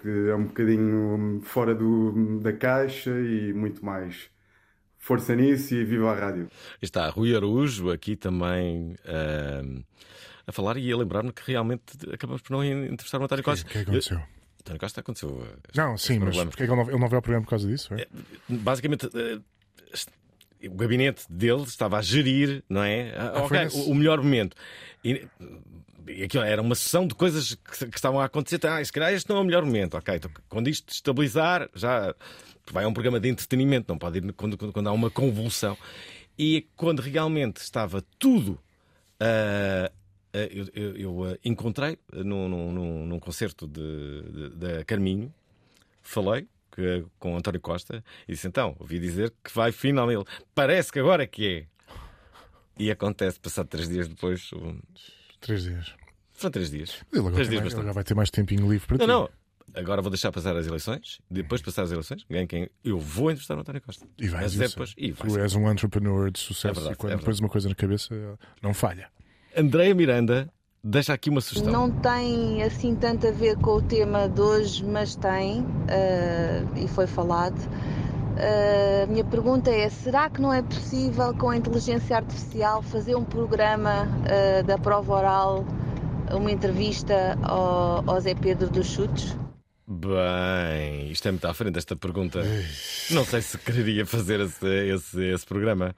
que é um bocadinho fora do, da caixa e muito mais. Força nisso e viva a rádio. Está Rui Araújo aqui também uh, a falar e a lembrar-me que realmente acabamos por não entrevistar o António Costa. O que, que aconteceu? António Costa aconteceu. Este, não, sim, mas porque é que ele não, ele não veio ao programa por causa disso? É? Basicamente. Uh, o gabinete dele estava a gerir, não é? Ah, okay, o, o, melhor momento. E aquilo era uma sessão de coisas que, que, estavam a acontecer. Ah, se calhar este não é o melhor momento. Ok, então, quando isto estabilizar, já vai a um programa de entretenimento, não pode ir quando, quando, quando há uma convulsão. E quando realmente estava tudo. Uh, uh, eu, eu, eu uh, encontrei num, num, num concerto da Carminho, falei que, com António Costa e disse: Então, ouvi dizer que vai finalmente. Parece que agora que é. E acontece, passado três dias depois. Um... Três dias. São três dias. Ele agora, três dias mais, agora vai ter mais tempinho livre para não, ti. Não, agora vou deixar passar as eleições. Depois de passar as eleições, ganho quem eu vou entrevistar o António Costa. E vais depois, e Tu és um entrepreneur de sucesso É verdade, e quando é pões uma coisa na cabeça, não falha. Andréia Miranda deixa aqui uma sugestão. Não tem assim tanto a ver com o tema de hoje, mas tem, uh, e foi falado. Uh, a minha pergunta é: será que não é possível com a inteligência artificial fazer um programa uh, da prova oral, uma entrevista ao, ao Zé Pedro dos Chutes? Bem, isto é muito à frente esta pergunta. Não sei se quereria fazer esse, esse, esse programa.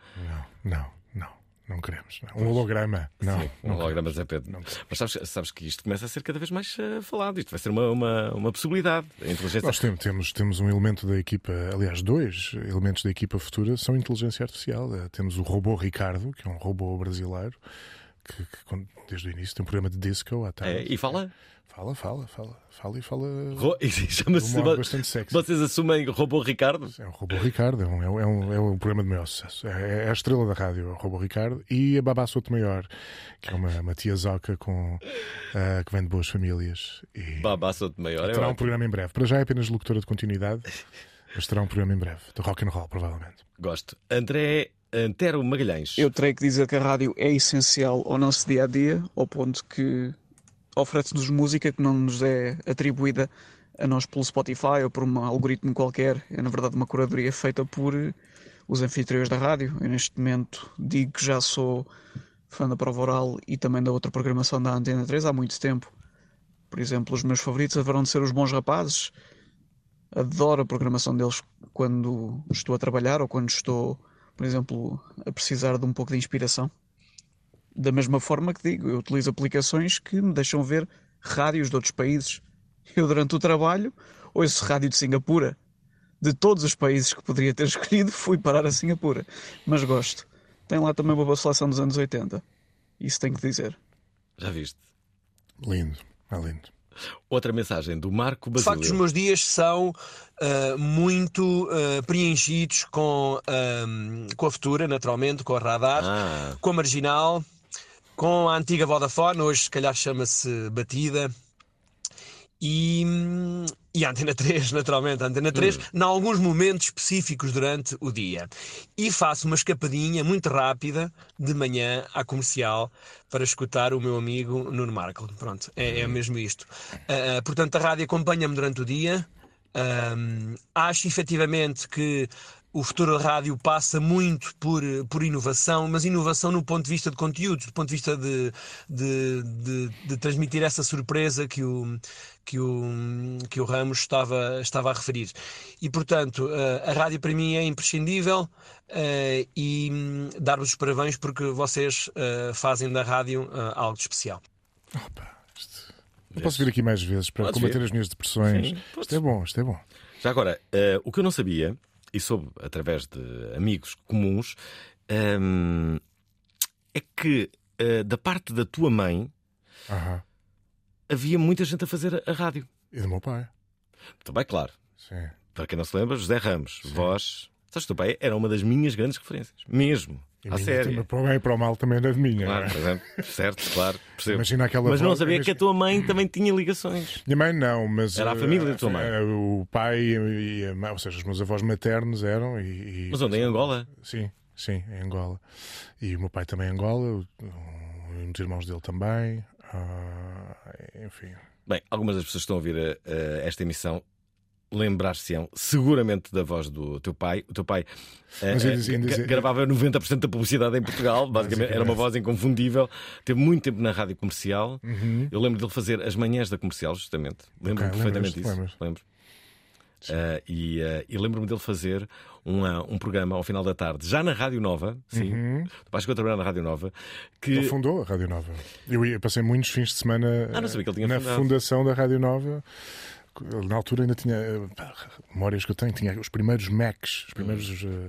Não, não. Não queremos. Não. Um holograma. Não. Sim, um holograma Zé Pedro. Mas sabes, sabes que isto começa a ser cada vez mais uh, falado. Isto vai ser uma, uma, uma possibilidade. A inteligência... Nós temos, temos, temos um elemento da equipa, aliás, dois elementos da equipa futura são inteligência artificial. Uh, temos o robô Ricardo, que é um robô brasileiro, que, que desde o início tem um programa de disco à tarde. É, e fala? Fala, fala, fala. Fala e fala. Ro... [laughs] Chama-se. bastante sexy. Vocês assumem Robô Ricardo? É o Robô Ricardo, é um, é um, é um programa de maior sucesso. É, é a estrela da rádio, é o Robô Ricardo. E a Babá Soto Maior, que é uma, uma tia Zoca com, uh, que vem de boas famílias. E Babá Soto Maior, terá é um programa em breve. Para já é apenas locutora de continuidade, mas terá um programa em breve, de rock and roll, provavelmente. Gosto. André Antero Magalhães. Eu terei que dizer que a rádio é essencial ao nosso dia a dia, ao ponto que oferece-nos música que não nos é atribuída a nós pelo Spotify ou por um algoritmo qualquer. É, na verdade, uma curadoria feita por os anfitriões da rádio. Eu, neste momento, digo que já sou fã da prova oral e também da outra programação da Antena 3 há muito tempo. Por exemplo, os meus favoritos haverão de ser os Bons Rapazes. Adoro a programação deles quando estou a trabalhar ou quando estou, por exemplo, a precisar de um pouco de inspiração. Da mesma forma que digo, eu utilizo aplicações que me deixam ver rádios de outros países. Eu, durante o trabalho, ouço rádio de Singapura. De todos os países que poderia ter [laughs] escolhido, fui parar a Singapura. Mas gosto. Tem lá também uma boa seleção dos anos 80. Isso tenho que dizer. Já viste? Lindo, é lindo. Outra mensagem do Marco De Basílio. facto, os meus dias são uh, muito uh, preenchidos com, um, com a Futura, naturalmente, com a Radar, Ah. com a Marginal, com a antiga Vodafone, hoje se calhar chama-se Batida, e, hum, e a Antena [laughs] 3, naturalmente, a Antena 3, em alguns momentos específicos durante o dia. E faço uma escapadinha muito rápida de manhã à comercial para escutar o meu amigo Nuno Marco. Pronto, é, é mesmo isto. Ah, portanto, a rádio acompanha-me durante o dia. Ahm, acho efetivamente que o futuro da rádio passa muito por, por inovação, mas inovação no ponto de vista de conteúdos, do ponto de vista de, de, de, de transmitir essa surpresa que o, que o, que o Ramos estava, estava a referir. E, portanto, eh, a rádio para mim é imprescindível eh, e hum, dar-vos os parabéns porque vocês eh, fazem da rádio algo de especial. Eu posso vir aqui mais vezes para Podes combater vir. as minhas depressões. Sim, isto é bom, isto é bom. Já agora, eh, o que eu não sabia, e soube através de amigos comuns, ehm, é que eh, da parte da tua mãe Aham. havia muita gente a fazer a, rádio. E do meu pai. Também, claro. Sim. Para quem não se lembra, José Ramos, voz. Sabes, o teu pai era uma das minhas grandes referências. Mesmo. Minha sério. Para o bem e para o mal também era de minha. Claro, é? exemplo. certo, claro. Percebo. Imagina aquela Mas não sabia que a tua mãe também tinha ligações. Minha mãe não, mas. Era a eh, família da tua mãe. eh, O pai e a mãe, ou seja, os meus avós maternos eram. E, e- Mas onde? Em Angola? Sim. sim, em Angola. E o meu pai também em Angola, o- um dos irmãos dele também. ah, enfim. Bem, algumas das pessoas que estão a ouvir eh, eh, esta emissão lembrar-se-ão seguramente da voz do teu pai. O teu pai eh, Mas eh, assim- assim- gravava 90% da publicidade em Portugal, basicamente era uma voz inconfundível. Teve muito tempo na rádio comercial. Uhum. Eu lembro dele fazer as manhãs da comercial, justamente. Lembro-me Ok, perfeitamente disso. Lembro. Eh, e eh, e lembro-me dele fazer uma- um programa ao final da tarde, já na Rádio Nova, sim. Uhum. Depois que eu trabalhava na Rádio Nova, que Ele fundou a Rádio Nova. Eu, passei muitos fins de semana Ah, na fundado. fundação da Rádio Nova. Na altura ainda tinha eh, pá, memórias que eu tenho, tinha os primeiros Macs, os primeiros Hum.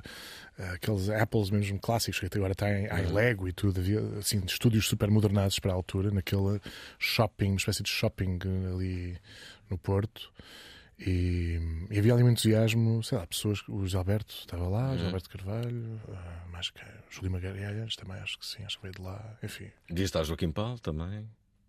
eh, aqueles Apples mesmo clássicos que até agora têm Hum. em Lego e tudo, havia assim, estúdios super modernados para a altura, naquele shopping, uma espécie de shopping ali no Porto. E, e havia ali um entusiasmo, sei lá, pessoas, o José Alberto estava lá, o José Uhum. Alberto Carvalho, mais que o Júlio Magalhães também acho que sim, acho que veio de lá, enfim. devia estar Joaquim Paulo também.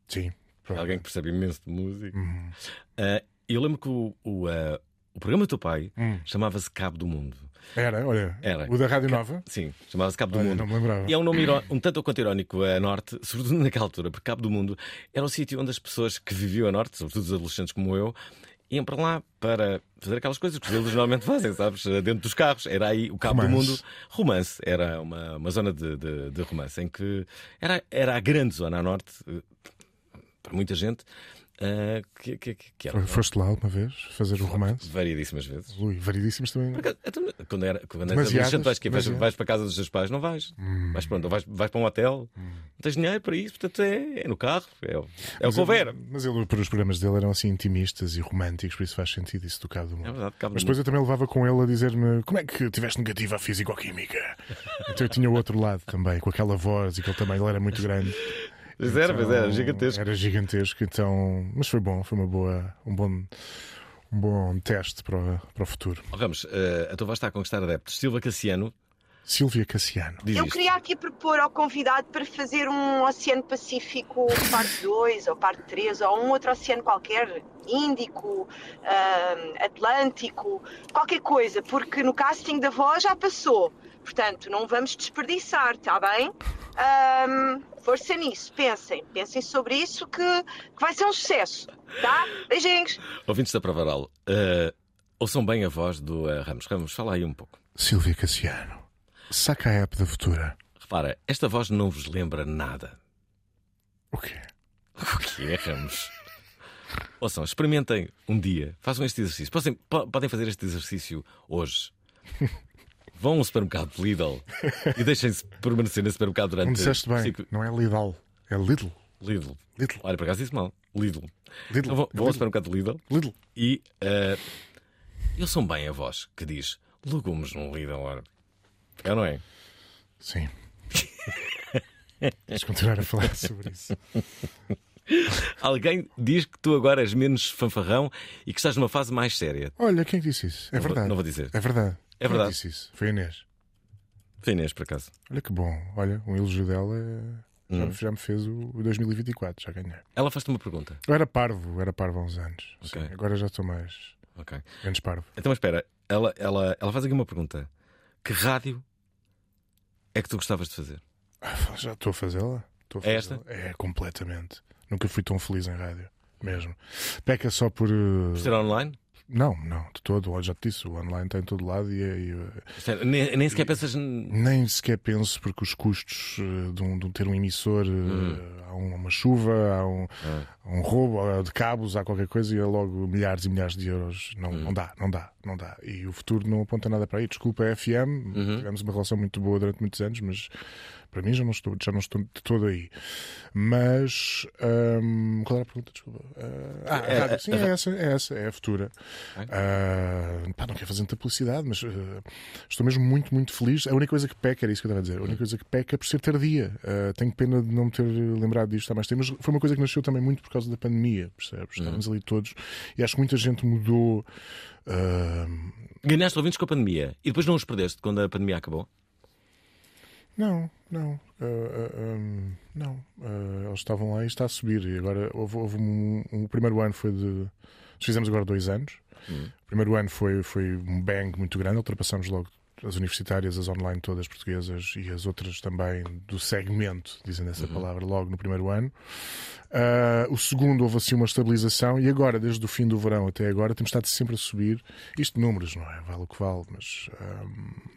Sim. Alguém que percebe imenso de música. Uhum. Ah, eu lembro que o, o, ah, o programa do teu pai Hum. chamava-se Cabo do Mundo. Era, olha, Era. o da Rádio Nova? Sim, chamava-se Cabo do Olha, Mundo. não me lembrava. E é um nome um tanto quanto irónico a Norte, [laughs] sobretudo naquela altura, porque Cabo do Mundo era o sítio onde as pessoas que viviam a Norte, sobretudo os adolescentes como eu, iam para lá para fazer aquelas coisas que os eles normalmente fazem, [laughs] sabes? Dentro dos carros. Era aí o Cabo Romance. do Mundo. Romance. Era uma, uma zona de, de, de romance em que era, era a grande zona a Norte, eh, para muita gente, eh, que, que, que- era. Foi- Foste lá uma vez fazer o romance? Variedíssimas vezes. Ui, variedíssimos também. Então, Quando, era, quando Demasiadas, adolescente, vais, quê? vais, vais para a casa dos teus pais? Não vais. Vais, pronto, vais, vais para um hotel, não tens dinheiro para isso, portanto é, é no carro, é, o- é o Mas que Mas ele, os programas dele eram assim intimistas e românticos, por isso faz sentido isso do Cabo do Mundo. É verdade, Cabo Mas depois eu também levava com ele a dizer-me como é que tiveste negativa a físico-química. [laughs] então eu tinha o outro lado também, com aquela voz e que ele também ele era muito grande. Pois era, pois era, Então, gigantesco. Era gigantesco, então. Mas foi bom, foi uma boa, um bom, um bom teste para o, para o futuro. Oh, Ramos, eh, a tua voz está a conquistar adeptos. Silva Cassiano Silvia Cassiano. diz Eu isto. queria aqui propor ao convidado para fazer um Oceano Pacífico parte 2 ou parte 3 ou um outro oceano qualquer, Índico, ah, Atlântico, qualquer coisa, porque no casting da voz já passou. Portanto, não vamos desperdiçar, está bem? Ah, força nisso, pensem, pensem sobre isso que, que vai ser um sucesso, tá? Beijinhos! Ouvintes da Provaral, eh, ouçam bem a voz do eh, Ramos. Ramos, fala aí um pouco. Silvia Cassiano. Saca a app da Futura. Repara, esta voz não vos lembra nada. O quê? O que é, Ramos? Ouçam, experimentem um dia, façam este exercício. Podem, po- podem fazer este exercício hoje. [laughs] Vão a um supermercado Lidl e deixem-se permanecer nesse supermercado durante. Não disseste bem, cinco- não é Lidl, é Lidl. Lidl. Lidl. Olha, por acaso disse mal. Lidl. Lidl. Então vão, vão ao Lidl. supermercado Lidl. Lidl. E eh, eu sou bem a voz que diz legumes no Lidl. Ora. É ou não é? Sim. Vamos continuar a falar sobre isso. Alguém diz que tu agora és menos fanfarrão e que estás numa fase mais séria. Olha, quem que disse isso? É Não vou- verdade. não vou dizer. É verdade. É verdade. disse isso? Foi a Inês. Foi Inês, por acaso. Olha que bom. Olha, um elogio dela é- já, Hum. já me fez o o 2024, já ganhei. Ela faz-te uma pergunta. Eu era parvo, era parvo há uns anos. Ok. Sim, agora já estou mais. Ok. Menos parvo. Então, espera, ela, ela, ela faz aqui uma pergunta. Que rádio é que tu gostavas de fazer? Já estou a fazê-la? Estou a É fazê-la. É, completamente. Nunca fui tão feliz em rádio. Mesmo. Peca só por. uh, Por ser online? Não, não, de todo. Já te disse, o online está em todo lado e, é- e, Isto é, Nem, nem sequer pensas. Nem sequer penso porque os custos uh, de, um, de ter um emissor, uh, Hum. há um- uma chuva, há um, há um roubo de cabos, há qualquer coisa e é logo milhares e milhares de euros. Não, Hum. não dá, não dá, não dá. E o futuro não aponta nada para aí. Desculpa, a FM, Uhum. tivemos uma relação muito boa durante muitos anos, mas para mim já não estou, já não estou de todo aí. Mas hum, qual era a pergunta? Desculpa. Uh, ah, É, rádio. Sim, a- é essa, é essa, é a futura. Uh, pá, não quero fazer muita publicidade, mas uh, estou mesmo muito, muito feliz. A única coisa que peca, era isso que eu estava a dizer, a única coisa que peca é por ser tardia. Uh, tenho pena de não me ter lembrado disto há mais tempo, mas foi uma coisa que nasceu também muito por causa da pandemia, percebes? Estávamos ali todos e acho que muita gente mudou. Ganhaste ouvintes com a pandemia e depois não os perdeste quando a pandemia acabou? Não, não. Uh, uh, um, não. Uh, eles estavam lá e está a subir. E agora houve, houve um, um- O primeiro ano foi de. Nós fizemos agora dois anos. Hum. O primeiro ano foi, foi um bang muito grande, ultrapassamos logo as universitárias, as online todas portuguesas e as outras também do segmento, dizendo essa palavra, logo no primeiro ano. Ah, o segundo houve assim uma estabilização e agora, desde o fim do verão até agora, temos estado sempre a subir. Isto de números, não é? Vale o que vale, mas. ahm,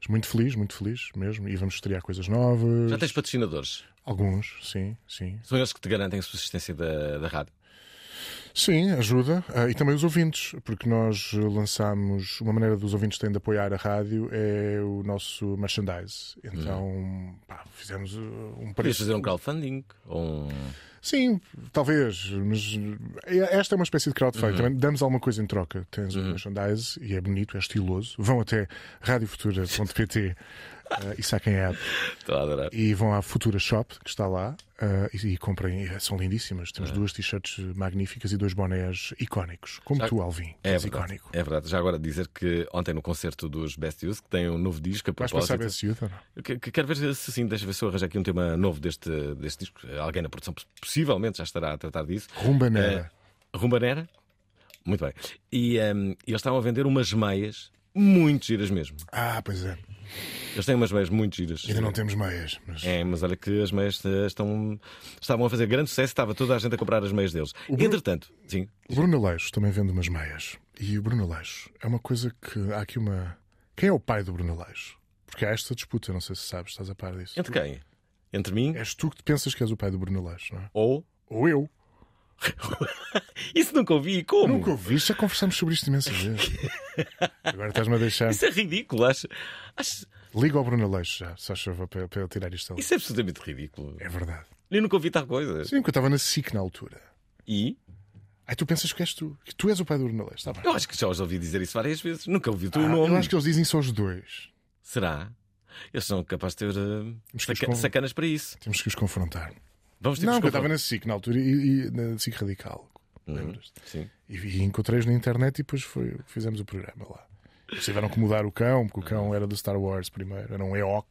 mas muito feliz, muito feliz mesmo. E vamos estrear coisas novas. Já tens patrocinadores? Alguns, sim, sim. São eles que te garantem a subsistência da, da rádio. Sim, ajuda. Ah, e também os ouvintes, porque nós lançámos. Uma maneira dos ouvintes terem de apoiar a rádio é o nosso merchandise. Então, pá, fizemos uh, um Podias preço. fazer um crowdfunding? Ou um... Sim, talvez, mas esta é uma espécie de crowdfunding. Uhum. Também damos alguma coisa em troca. Tens o merchandise e é bonito, é estiloso. Vão até radiofutura.pt eh, e saquem a app. Estou a adorar. E vão à Futura Shop, que está lá, eh, e, e comprem. São lindíssimas. Temos duas t-shirts magníficas e dois bonés icónicos. Como Já- tu, Alvin. É és verdade, icónico. é verdade. Já agora dizer que ontem no concerto dos Best Youth, que tem um novo disco a Vais propósito. passar Best Youth ou não? Que- que Quero ver se sim, deixa ver se eu arranjo aqui um tema novo deste, deste disco. Alguém na produção possivelmente já estará a tratar disso. Rumbanera. Eh, Rumbanera? Muito bem. E ehm, eles estavam a vender umas meias muito giras mesmo. Ah, pois é. Eles têm umas meias muito giras. Ainda não temos meias. Mas... É, mas olha que as meias eh, estão, estavam a fazer grande sucesso, estava toda a gente a comprar as meias deles. Entretanto, sim, O Bruno Aleixo também vende umas meias. E o Bruno Aleixo é uma coisa que há aqui uma. Quem é o pai do Bruno Aleixo? Porque há esta disputa, não sei se sabes, estás a par disso. entre quem? Entre mim? És tu que pensas que és o pai do Bruno Aleixo, não é? Ou? Ou eu. [laughs] Isso nunca ouvi. Como? Nunca ouvi, já conversámos sobre isto imensas vezes. [laughs] Agora estás-me a deixar. Isso é ridículo, acho. acho... Liga ao Bruno Aleixo já, faz favor, para, para ele tirar isto ali. Isso é absolutamente ridículo. É verdade. Eu nunca ouvi tal coisa. Sim, porque eu estava na SIC na altura. E? Aí tu pensas que és tu, que tu és o pai do Bruno Aleixo, está bem? Eu acho que já os ouvi dizer isso várias vezes. Nunca ouvi o teu Ah, nome. eu acho que eles dizem só os dois. Será? Eles são capazes de ter os saca- sacanas para isso. Temos que os confrontar. Vamos ter não, que eu estava na SIC na altura e, e na SIC Radical. Lembras? Sim. E, e encontrei-os na internet e depois foi, fizemos o programa lá. Eles tiveram que mudar o cão, porque o cão era do Star Wars primeiro, era um EOC.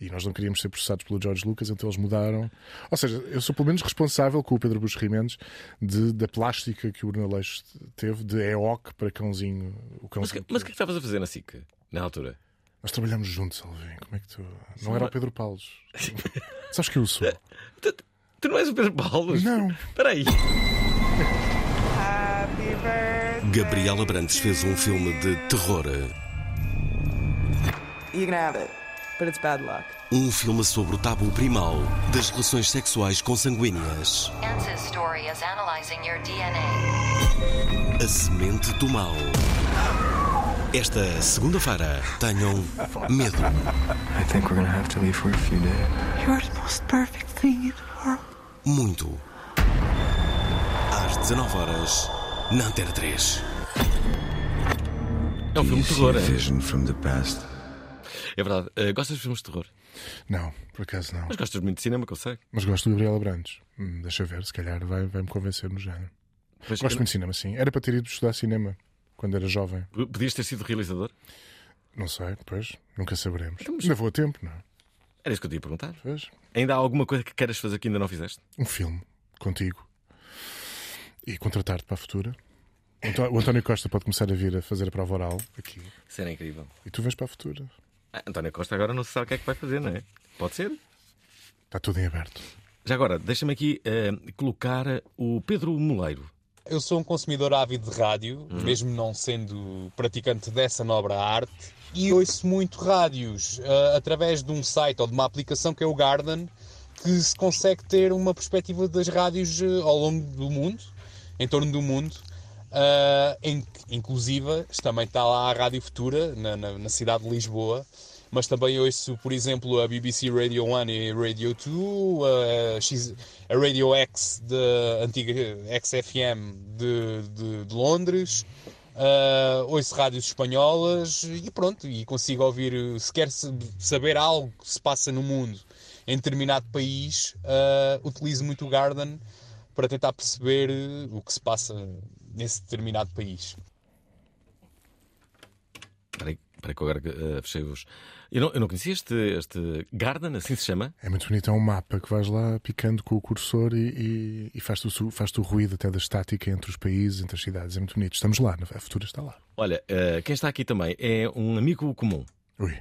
E nós não queríamos ser processados pelo George Lucas, então eles mudaram. Ou seja, eu sou pelo menos responsável com o Pedro Buxo Rimendes de, da plástica que o Bruno Aleixo teve de EOC para cãozinho. O Mas, cãozinho mas o que é que estavas a fazer na SIC, na altura? Nós trabalhamos juntos, Alvin. Como é que tu. Não era o Pedro Paulos. [laughs] Sabes que eu sou? Tu, tu não és o Pedro Paulo? Não. Espera aí. Gabriela Brandes fez um filme de terror. You can have it, but it's bad luck. Um filme sobre o tabu primal das relações sexuais consanguíneas. Ansys story is analyzing your DNA. A Semente do Mal. Esta segunda-feira, tenham medo. I think we're gonna have to leave for a few days. You're the most perfect thing in the world. Muito. Às 19 horas, na Antena 3. É um filme de terror, é? Vision from the past. É verdade. Eh, gostas de filmes de terror? Não, por acaso não. Mas gostas muito de cinema, que eu sei. Mas gosto do Gabriela Brandes. Hum, deixa ver, se calhar vai- vai-me convencer no género. Pois, gosto eu- muito de cinema, sim. Era para ter ido estudar cinema quando era jovem. Podias ter sido realizador? Não sei, pois, nunca saberemos. Então, mas- Ainda vou a tempo, não é? Era isso que eu te ia perguntar. Pois. Ainda há alguma coisa que queiras fazer que ainda não fizeste? Um filme contigo e contratar-te para a futura. O Antó- O António Costa pode começar a vir a fazer a prova oral aqui. Isso era incrível. E tu vens para a futura. Ah, António Costa agora não se sabe o que é que vai fazer, não é? Pode ser? Está tudo em aberto. Já agora, deixa-me aqui eh, colocar o Pedro Moleiro. Eu sou um consumidor ávido de rádio, Uhum. mesmo não sendo praticante dessa nobre arte, e ouço muito rádios ah, através de um site ou de uma aplicação que é o Garden, que se consegue ter uma perspectiva das rádios ah, ao longo do mundo, em torno do mundo, ah, em que, inclusive, também está lá a Rádio Futura, na, na- na cidade de Lisboa, mas também ouço, por exemplo, a BBC Radio 1 e Radio 2, a, Radio X, da antiga XFM de, de, de Londres, uh, ouço rádios espanholas e pronto, e consigo ouvir, se quer saber algo que se passa no mundo em determinado país, uh, utilizo muito o Garden para tentar perceber uh, o que se passa nesse determinado país. Espera que agora eh, fechei os, Eu não, eu não conhecia este, este Garden, assim se chama? É muito bonito, é um mapa que vais lá picando com o cursor e, e, e faz-te o, faz-te o ruído até da estática entre os países, entre as cidades. É muito bonito. Estamos lá, a Futura está lá. Olha, eh, quem está aqui também é um amigo comum. Ui.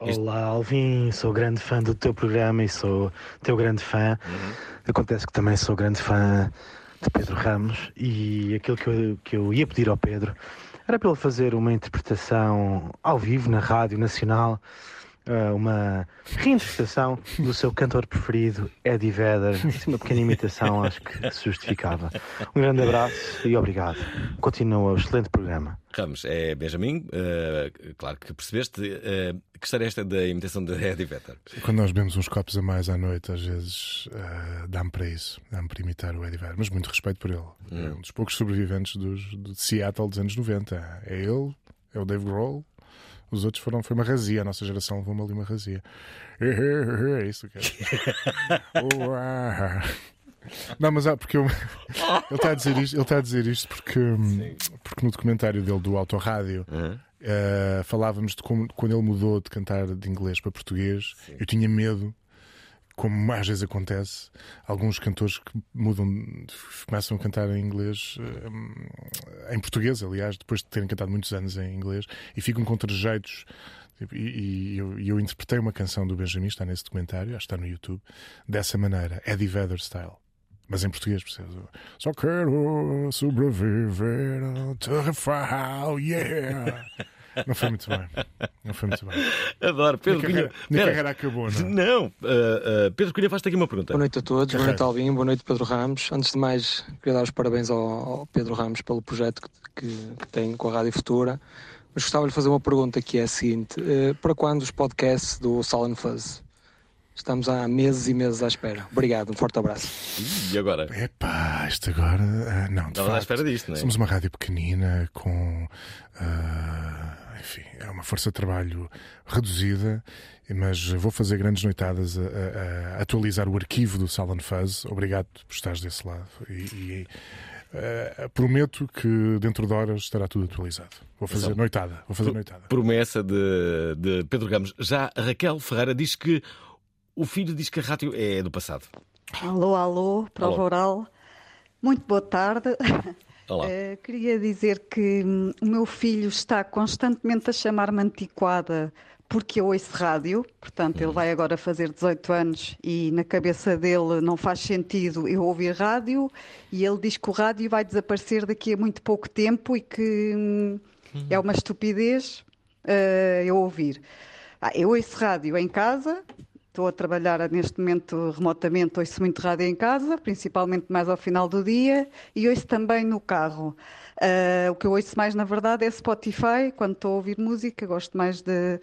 Olá, Alvin, sou grande fã do teu programa e sou teu grande fã. Acontece que também sou grande fã de Pedro Ramos e aquilo que eu, que eu ia pedir ao Pedro era para ele fazer uma interpretação ao vivo na Rádio Nacional, eh, uma reinterpretação do seu cantor preferido, Eddie Vedder. Assim, uma pequena imitação, acho que se justificava. Um grande abraço e obrigado. Continua o excelente programa. Ramos, é Benjamin. eh, claro que percebeste. eh, que história é esta da imitação de Eddie Vedder? Quando nós bebemos uns copos a mais à noite, às vezes ah, dá-me para isso, dá-me para imitar o Eddie Vedder, mas muito respeito por ele. É um dos poucos sobreviventes dos, de Seattle dos anos 90. É ele, é o Dave Grohl. Os outros foram, foi uma razia, a nossa geração levou-me ali uma razia. É isso que é. [laughs] Não, mas ah, porque eu- ele está a dizer isto, ele está a dizer isto porque, porque no documentário dele do Autorádio eh, falávamos de como quando ele mudou de cantar de inglês para português, eu tinha medo, como às vezes acontece, alguns cantores que mudam, começam a cantar em inglês, eh, em português, aliás, depois de terem cantado muitos anos em inglês, e ficam com trejeitos. Tipo, E, e eu, eu interpretei uma canção do Benjamin, está nesse documentário, acho que está no YouTube, dessa maneira, Eddie Vedder style. Mas em português, percebes? Só quero sobreviver terrafal, yeah! Não foi muito bem. Não foi muito bem. Adoro, Pedro Minha carreira- Cunha. minha carreira acabou, não é? Não, eh, eh, Pedro Cunha, faz-te aqui uma pergunta. Boa noite a todos, boa noite. Alvin, boa noite Pedro Ramos. Antes de mais, queria dar os parabéns ao, ao Pedro Ramos pelo projeto que, que, que tem com a Rádio Futura. Mas gostava de fazer uma pergunta que é a seguinte: eh, para quando os podcasts do Silent Fuzz? Estamos há meses e meses à espera. Obrigado, um forte abraço. E agora? Epá, isto agora. ah, não, de Estavas à facto, espera disto, não é? Somos uma rádio pequenina com. ah, enfim, é uma força de trabalho reduzida, mas vou fazer grandes noitadas a, a- a atualizar o arquivo do Salon Fuzz. Obrigado por estares desse lado. E, e, ah, prometo que dentro de horas estará tudo atualizado. Vou fazer Atenção. noitada. Vou fazer noitada. Promessa de, de Pedro Ramos. Já a Raquel Ferreira diz que o filho diz que a rádio é do passado. Alô, alô, prova Alô. oral. Muito boa tarde. [laughs] Eh, queria dizer que hum, o meu filho está constantemente a chamar-me antiquada porque eu ouço rádio, portanto ele vai agora fazer 18 anos e na cabeça dele não faz sentido eu ouvir rádio e ele diz que o rádio vai desaparecer daqui a muito pouco tempo e que hum, é uma estupidez eh, eu ouvir. Ah, eu ouço rádio em casa, estou a trabalhar neste momento remotamente, ouço muito rádio em casa, principalmente mais ao final do dia, e ouço também no carro. Ah, o que eu ouço mais, na verdade, é Spotify, quando estou a ouvir música, gosto mais de,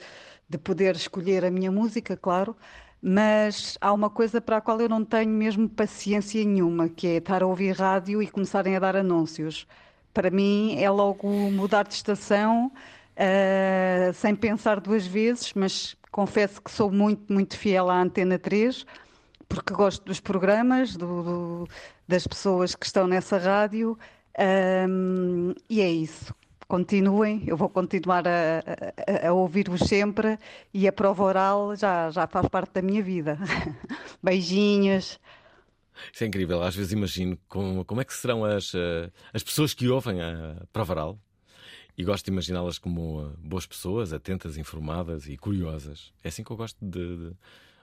de poder escolher a minha música, claro, mas há uma coisa para a qual eu não tenho mesmo paciência nenhuma, que é estar a ouvir rádio e começarem a dar anúncios. Para mim é logo mudar de estação, ah, sem pensar duas vezes, mas confesso que sou muito, muito fiel à Antena 3, porque gosto dos programas, do- do- das pessoas que estão nessa rádio, ahm, e é isso. Continuem, eu vou continuar a, a- a ouvir-vos sempre e a prova oral já, já faz parte da minha vida. [laughs] Beijinhos. Isso é incrível. Às vezes imagino como, como é que serão as, eh, as pessoas que ouvem a Provaral e gosto de imaginá-las como eh, boas pessoas, atentas, informadas e curiosas. É assim que eu gosto de. de-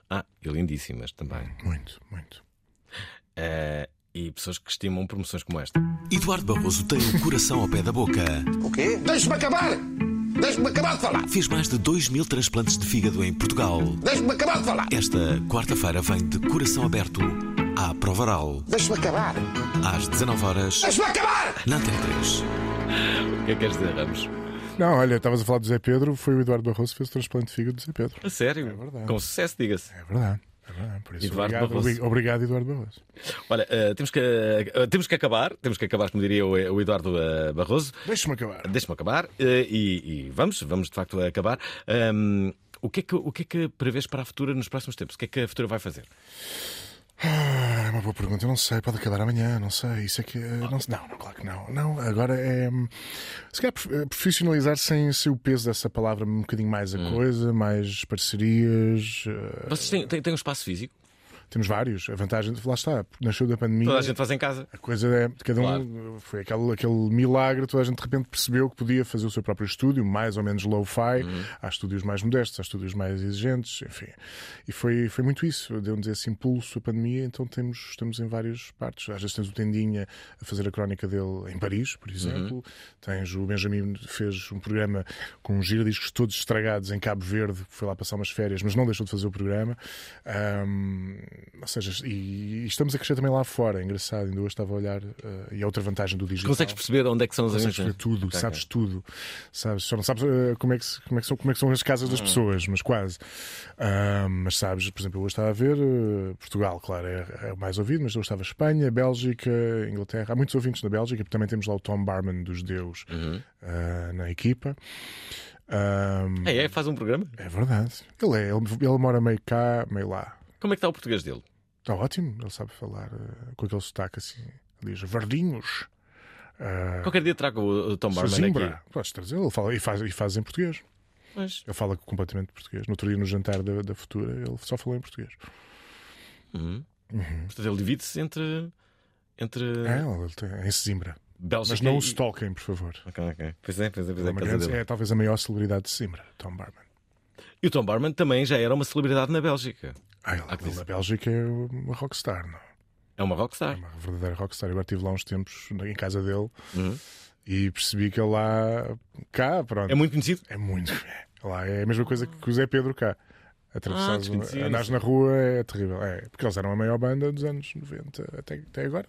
Ah, e lindíssimas também. Muito, muito. Eh, e pessoas que estimam promoções como esta. Eduardo Barroso tem o coração ao pé da boca. O quê? Deixe-me acabar! Deixe-me acabar de falar! Fez mais de 2 mil transplantes de fígado em Portugal. Deixe-me acabar de falar! Esta quarta-feira vem de coração aberto à Provaral. Deixe-me acabar! Às 19 horas Deixe-me acabar! na Antena 3. O que é que queres dizer, Ramos? Não, olha, estavas a falar do Zé Pedro, foi o Eduardo Barroso que fez o transplante de fígado do Zé Pedro. A sério? É verdade. Com sucesso, diga-se. É verdade. É verdade. Por isso, Eduardo obrigado, Barroso. obri- obrigado, Eduardo Barroso. Olha, eh, temos, que, eh, temos que acabar, temos que acabar, como diria o, o Eduardo eh, Barroso. Deixa-me acabar. Deixa-me acabar eh, e, e vamos, vamos de facto acabar. Ahm, o, que é que, o que é que prevês para a futura nos próximos tempos? O que é que a futura vai fazer? Ah, uma boa pergunta. Eu não sei, pode acabar amanhã, não sei. Isso é que. eh, Não, não, claro que não. Não, agora é. hum, Se calhar eh, profissionalizar sem, sem o peso dessa palavra, um bocadinho mais a Hum. coisa, mais parcerias. eh, Vocês têm, têm, têm um espaço físico? Temos vários. A vantagem, lá está, nasceu da pandemia. Toda a gente faz em casa. A coisa é, cada um foi aquele, aquele milagre, toda a gente de repente percebeu que podia fazer o seu próprio estúdio, mais ou menos low-fi. Uhum. Há estúdios mais modestos, há estúdios mais exigentes, enfim. E foi, foi muito isso, deu-nos esse impulso a pandemia, então temos, estamos em várias partes. Às vezes tens o Tendinha a fazer a crónica dele em Paris, por exemplo. Uhum. Tens o Benjamin fez um programa com uns giradiscos todos estragados em Cabo Verde, que foi lá passar umas férias, mas não deixou de fazer o programa. Ahm, ou seja, e, e estamos a crescer também lá fora, é engraçado. Ainda hoje estava a olhar, eh, e a outra vantagem do digital. Consegues perceber onde é que são as Consegues perceber tudo, Ok. sabes tudo. Sabes, só não sabes eh, como, é que, como, é que são, como é que são as casas das Hum. pessoas, mas quase. Ah, mas sabes, por exemplo, eu hoje estava a ver eh, Portugal, claro, é, é o mais ouvido, mas hoje estava Espanha, Bélgica, Inglaterra. Há muitos ouvintes na Bélgica, porque também temos lá o Tom Barman dos Deus Uhum. ah, na equipa. Ah, É, é, faz um programa? é verdade. Ele é, ele, ele mora meio cá, meio lá. Como é que está o português dele? Está ótimo, ele sabe falar eh, com aquele sotaque assim, diz verdinhos. Ah, Qualquer dia trago o, Tom Barman aqui. Podes trazer, ele fala e faz, e faz em português. Pois. Ele fala completamente português. No outro dia, no jantar da, da Futura, ele só falou em português. Uhum. Uhum. Portanto, ele divide-se entre. entre É, ele tem, é em. Bélgica Mas não e- o stalkem, por favor. Ok, ok. Pois é, pois é, pois é. é, é talvez a maior celebridade de Zimbra, Tom Barman. E o Tom Barman também já era uma celebridade na Bélgica. Ah, ele, ele na Bélgica é uma rockstar, não? É uma rockstar. É uma verdadeira rockstar. Eu estive lá uns tempos em casa dele Uhum. e percebi que ele lá. cá, pronto. É muito conhecido? É muito. é. Lá é a mesma coisa que o Zé Pedro cá. Atravessares Ah, andares na rua é terrível. É, porque eles eram a maior banda dos anos 90 até, até agora.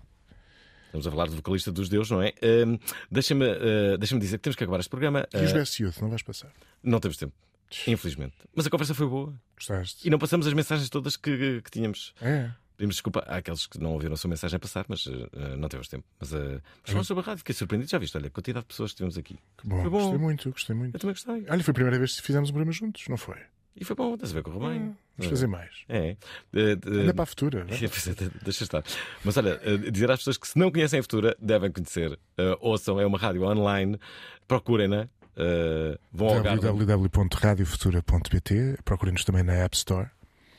Estamos a falar do vocalista dos Deus, não é? Ahm, Deixa-me ah, deixa-me dizer que temos que acabar este programa. E os Ah, Best Youth, não vais passar? Não temos tempo. Infelizmente. Mas a conversa foi boa. Gostaste? E não passamos as mensagens todas que, que tínhamos. É. Pedimos desculpa àqueles que não ouviram a sua mensagem a passar, mas ah, não tivemos tempo. Mas, uh, mas falamos sobre a rádio, fiquei surpreendido. Já viste, olha, a quantidade de pessoas que tivemos aqui. Que bom, Foi bom. gostei muito, gostei muito. Eu também gostei. Olha, foi a primeira vez que fizemos um programa juntos, não foi? E foi bom, estás a ver, correu bem. Ah, vamos fazer mais. É. Eh, eh, Anda para a Futura, vai para a Pois é, Deixa estar. Mas olha, eh, dizer às pessoas que se não conhecem a Futura, devem conhecer. Eh, ouçam, é uma rádio online, procurem-na. Eh, vão ao Garden, www.radiofutura.pt Procurem-nos também na App Store.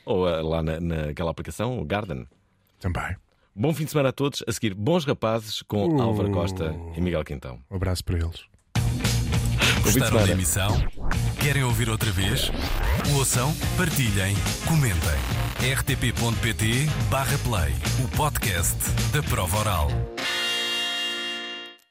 ou eh, lá na, naquela aplicação, o Garden. Também. Bom fim de semana a todos. A seguir, Bons Rapazes com Uh. Álvaro Costa e Miguel Quintão. Um abraço para eles. Bom fim de Gostaram da semana. emissão? Querem ouvir outra vez? Ouçam, partilhem, comentem. rtp.pt/play o podcast da prova oral.